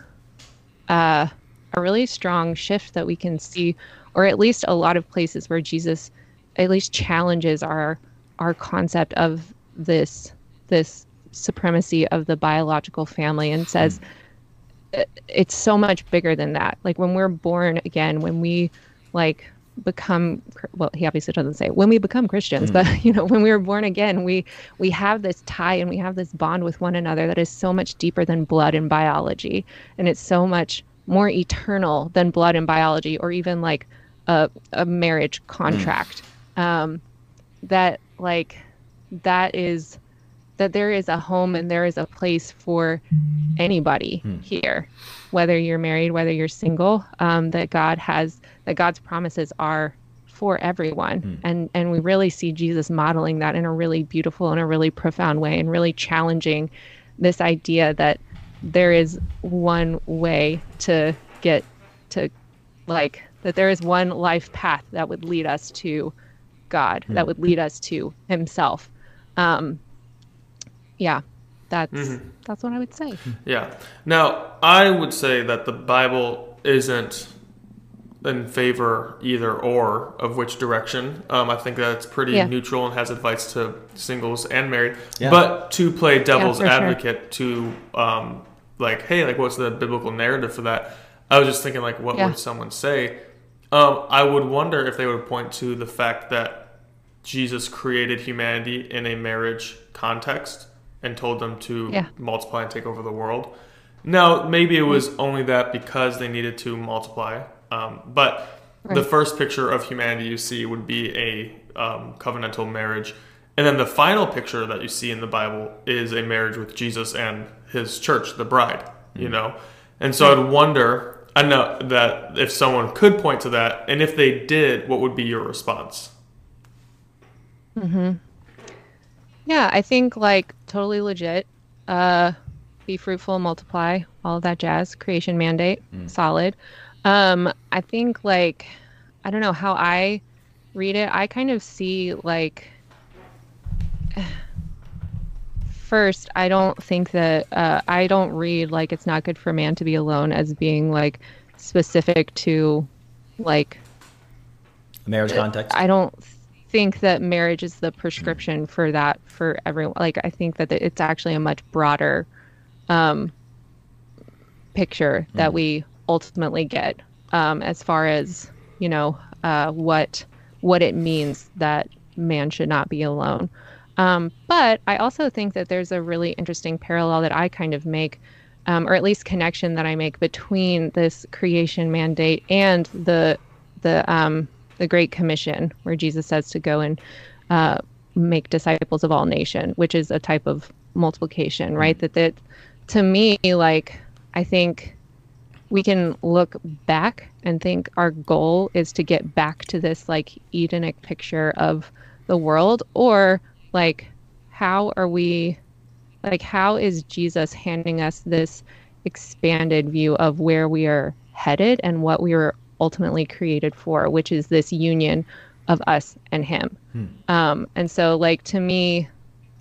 A: uh, a really strong shift that we can see, or at least a lot of places where Jesus, at least challenges our our concept of this this supremacy of the biological family and says mm. it's so much bigger than that. Like when we're born again, when we like become well he obviously doesn't say when we become christians mm. but you know when we were born again we we have this tie and we have this bond with one another that is so much deeper than blood and biology and it's so much more eternal than blood and biology or even like a, a marriage contract mm. Um, that like that is that there is a home and there is a place for anybody mm. here whether you're married whether you're single um, that god has that God's promises are for everyone. Mm. And and we really see Jesus modeling that in a really beautiful and a really profound way and really challenging this idea that there is one way to get to like that there is one life path that would lead us to God, mm. that would lead us to himself. Um yeah, that's mm-hmm. that's what I would say.
B: Yeah. Now, I would say that the Bible isn't in favor either or of which direction. Um, I think that it's pretty yeah. neutral and has advice to singles and married. Yeah. But to play devil's yeah, advocate sure. to um, like, hey, like what's the biblical narrative for that? I was just thinking like, what would someone say? Um, I would wonder if they would point to the fact that Jesus created humanity in a marriage context and told them to multiply and take over the world. Now, maybe it was only that because they needed to multiply um, but right. the first picture of humanity you see would be a um, covenantal marriage. And then the final picture that you see in the Bible is a marriage with Jesus and his church, the bride, mm-hmm. you know? And so I'd wonder, I know that if someone could point to that, and if they did, what would be your response?
A: Hmm. Yeah, I think like totally legit. Uh, be fruitful, multiply, all of that jazz. Creation mandate, mm. solid. Um, I think like I don't know how I read it. I kind of see like first, I don't think that uh, I don't read like it's not good for man to be alone as being like specific to like
C: marriage context.
A: I don't think that marriage is the prescription for that for everyone. Like I think that it's actually a much broader um, picture that mm. we ultimately get um, as far as you know uh, what what it means that man should not be alone. Um, but I also think that there's a really interesting parallel that I kind of make, um, or at least connection that I make between this creation mandate and the the um, the Great Commission, where Jesus says to go and uh, make disciples of all nation, which is a type of multiplication, right? That that to me, like I think we can look back and think our goal is to get back to this like Edenic picture of the world, or like how are we, like, how is Jesus handing us this expanded view of where we are headed and what we were ultimately created for, which is this union of us and Him? Hmm. Um, and so, like, to me,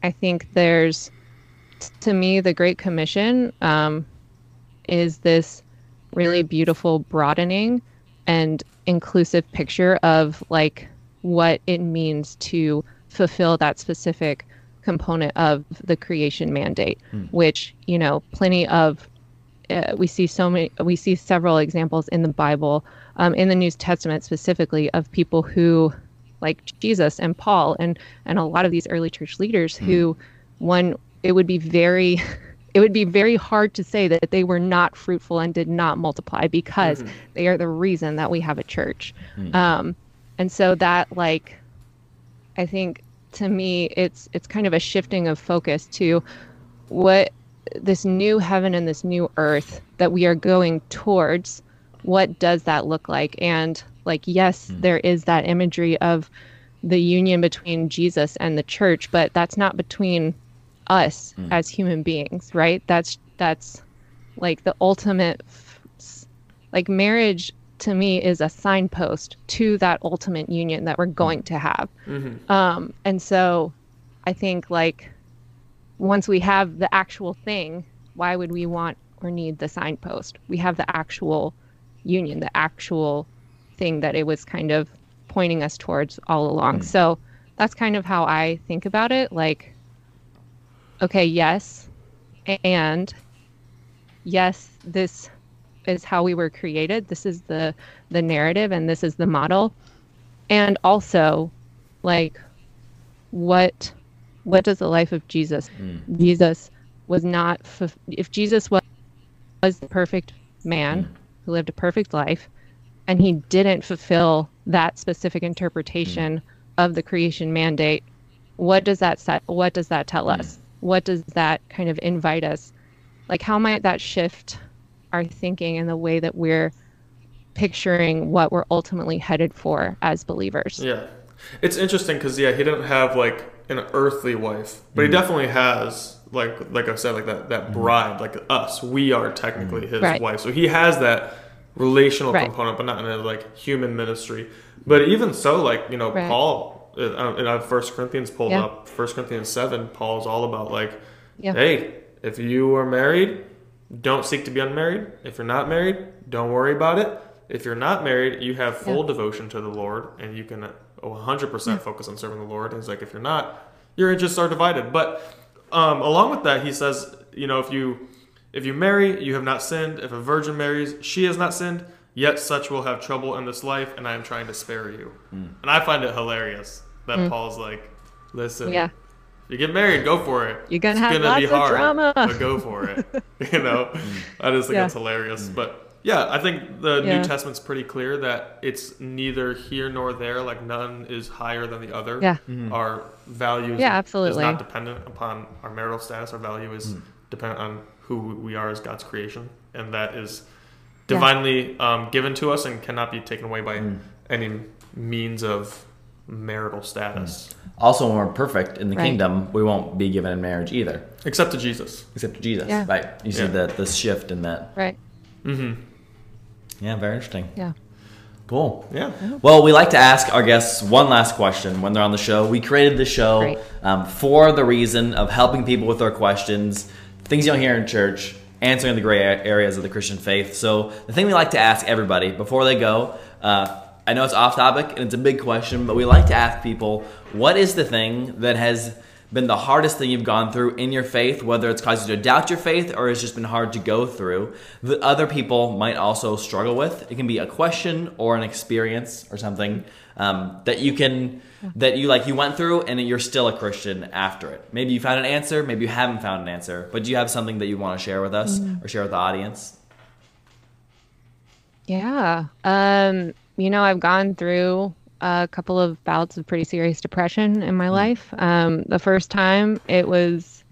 A: I think there's, to me, the Great Commission um, is this really beautiful broadening and inclusive picture of like what it means to fulfill that specific component of the creation mandate mm. which you know plenty of uh, we see so many we see several examples in the bible um, in the new testament specifically of people who like Jesus and Paul and and a lot of these early church leaders mm. who one it would be very it would be very hard to say that they were not fruitful and did not multiply because mm-hmm. they are the reason that we have a church. Mm. Um, and so that like I think to me it's it's kind of a shifting of focus to what this new heaven and this new earth that we are going towards what does that look like and like yes mm. there is that imagery of the union between Jesus and the church but that's not between us mm. as human beings right that's that's like the ultimate like marriage to me is a signpost to that ultimate union that we're going to have mm-hmm. um, and so i think like once we have the actual thing why would we want or need the signpost we have the actual union the actual thing that it was kind of pointing us towards all along mm. so that's kind of how i think about it like okay yes and yes this is how we were created. This is the the narrative and this is the model. And also like what what does the life of Jesus mm. Jesus was not if Jesus was was the perfect man mm. Who lived a perfect life and he didn't fulfill that specific interpretation mm. of the creation mandate what does that set what does that tell us what does that kind of invite us like how might that shift our thinking and the way that we're picturing what we're ultimately headed for as believers.
B: Yeah. It's interesting because yeah, he didn't have like an earthly wife, but mm-hmm. he definitely has like like I said, like that that mm-hmm. bride, like us. We are technically mm-hmm. his right. wife, so he has that relational right. component, but not in a like human ministry. But even so, like you know, right. Paul uh, in First Corinthians pulled yeah. up First Corinthians seven. Paul's all about like, yeah. hey, if you are married, don't seek to be unmarried. If you're not married, don't worry about it. If you're not married, you have full yeah. devotion to the Lord and you can 100% yeah. focus on serving the Lord. And he's like, if you're not, your interests are divided. But um, along with that, he says, you know, if you if you marry, you have not sinned. If a virgin marries, she has not sinned. Yet such will have trouble in this life, and I am trying to spare you. Mm. And I find it hilarious that mm. Paul's like, listen, yeah you get married, go for it.
A: You're gonna it's have gonna lots be hard, of drama,
B: but go for it. you know, I just think yeah. it's hilarious. But yeah, I think the yeah. New Testament's pretty clear that it's neither here nor there. Like none is higher than the other.
A: Yeah, mm-hmm.
B: our values.
A: Yeah, absolutely.
B: Is not dependent upon our marital status. Our value is mm. dependent on who we are as God's creation, and that is divinely yeah. um, given to us and cannot be taken away by mm. any means of marital status. Mm.
C: Also, when we're perfect in the right. kingdom, we won't be given in marriage either.
B: Except to Jesus.
C: Except to Jesus. Yeah. Right. You see yeah. the the shift in that.
A: Right.
B: Mm-hmm.
C: Yeah, very interesting.
A: Yeah.
C: Cool. Yeah. Well, we like to ask our guests one last question when they're on the show. We created the show um, for the reason of helping people with their questions, things you don't hear in church, answering the gray areas of the Christian faith. So, the thing we like to ask everybody before they go, uh, I know it's off topic and it's a big question, but we like to ask people what is the thing that has been the hardest thing you've gone through in your faith, whether it's caused you to doubt your faith or it's just been hard to go through, that other people might also struggle with. It can be a question or an experience or something um, that you can that you like you went through and you're still a Christian after it. Maybe you found an answer, maybe you haven't found an answer, but do you have something that you want to share with us mm-hmm. or share with the audience?
A: Yeah. Um you know, I've gone through a couple of bouts of pretty serious depression in my mm. life. Um, the first time, it was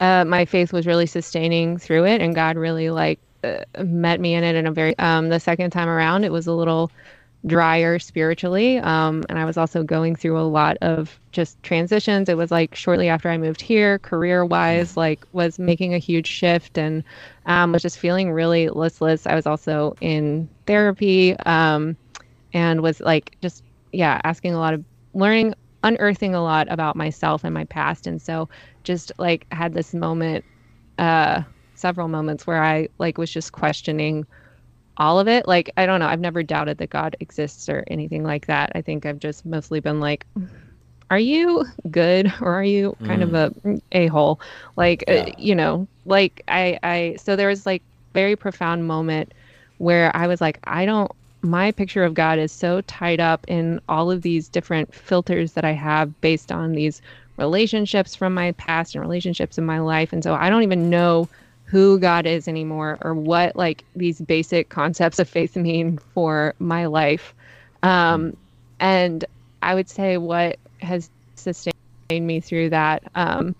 A: uh, my faith was really sustaining through it, and God really like uh, met me in it in a very. Um, the second time around, it was a little drier spiritually. Um, and I was also going through a lot of just transitions. It was like shortly after I moved here, career wise, like was making a huge shift and um, was just feeling really listless. I was also in therapy um, and was like just, yeah, asking a lot of learning, unearthing a lot about myself and my past. And so just like had this moment, uh, several moments where I like was just questioning all of it. Like, I don't know. I've never doubted that God exists or anything like that. I think I've just mostly been like, are you good or are you kind mm. of a a hole? Like, uh, yeah. uh, you know, like I I so there was like very profound moment where I was like, I don't my picture of God is so tied up in all of these different filters that I have based on these relationships from my past and relationships in my life. And so I don't even know who God is anymore or what like these basic concepts of faith mean for my life. Um, and I would say what has sustained me through that, um,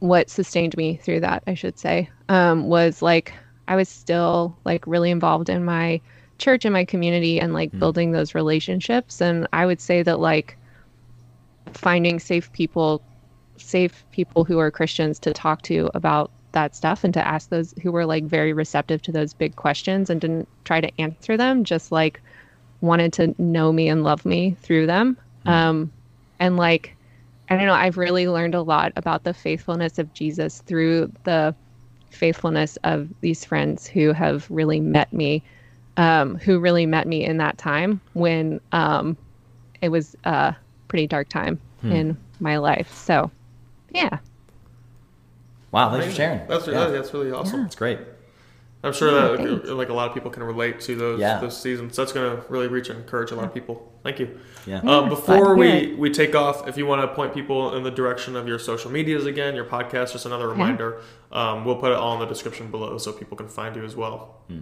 A: what sustained me through that, I should say, um, was like I was still like really involved in my church and my community and like mm. building those relationships. And I would say that like finding safe people, safe people who are Christians to talk to about that stuff and to ask those who were like very receptive to those big questions and didn't try to answer them, just like wanted to know me and love me through them. Mm. Um, and like, I don't know, I've really learned a lot about the faithfulness of Jesus through the faithfulness of these friends who have really met me, um, who really met me in that time when um, it was a pretty dark time hmm. in my life. So, yeah.
C: Wow, thanks for sharing.
B: That's yeah. that's really awesome.
C: That's great.
B: I'm sure that like, like, a lot of people can relate to those yeah. those seasons. That's going to really reach and encourage a lot of people. Thank you.
C: Yeah.
B: Um, before we, we take off, if you want to point people in the direction of your social medias again, your podcast, just another reminder. Yeah. Um, we'll put it all in the description below so people can find you as well. Hmm.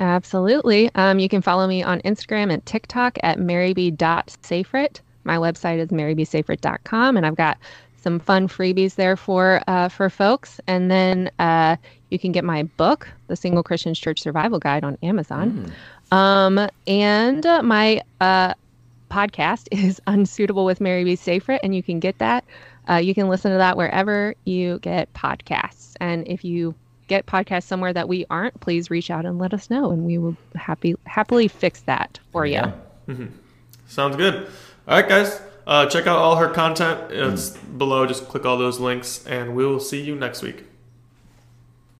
A: Absolutely. Um, you can follow me on Instagram and TikTok at maryb.safrit. My website is marybsafrit.com, and I've got some fun freebies there for uh, for folks. And then uh, you can get my book, The Single Christian Church Survival Guide, on Amazon. Mm. Um, and uh, my uh, podcast is Unsuitable with Mary B. Safrit, and you can get that. Uh, you can listen to that wherever you get podcasts. And if you get podcasts somewhere that we aren't, please reach out and let us know, and we will happy happily fix that for you.
B: Mm-hmm. Sounds good. All right, guys. Uh, check out all her content. It's mm. below. Just click all those links, and we will see you next week.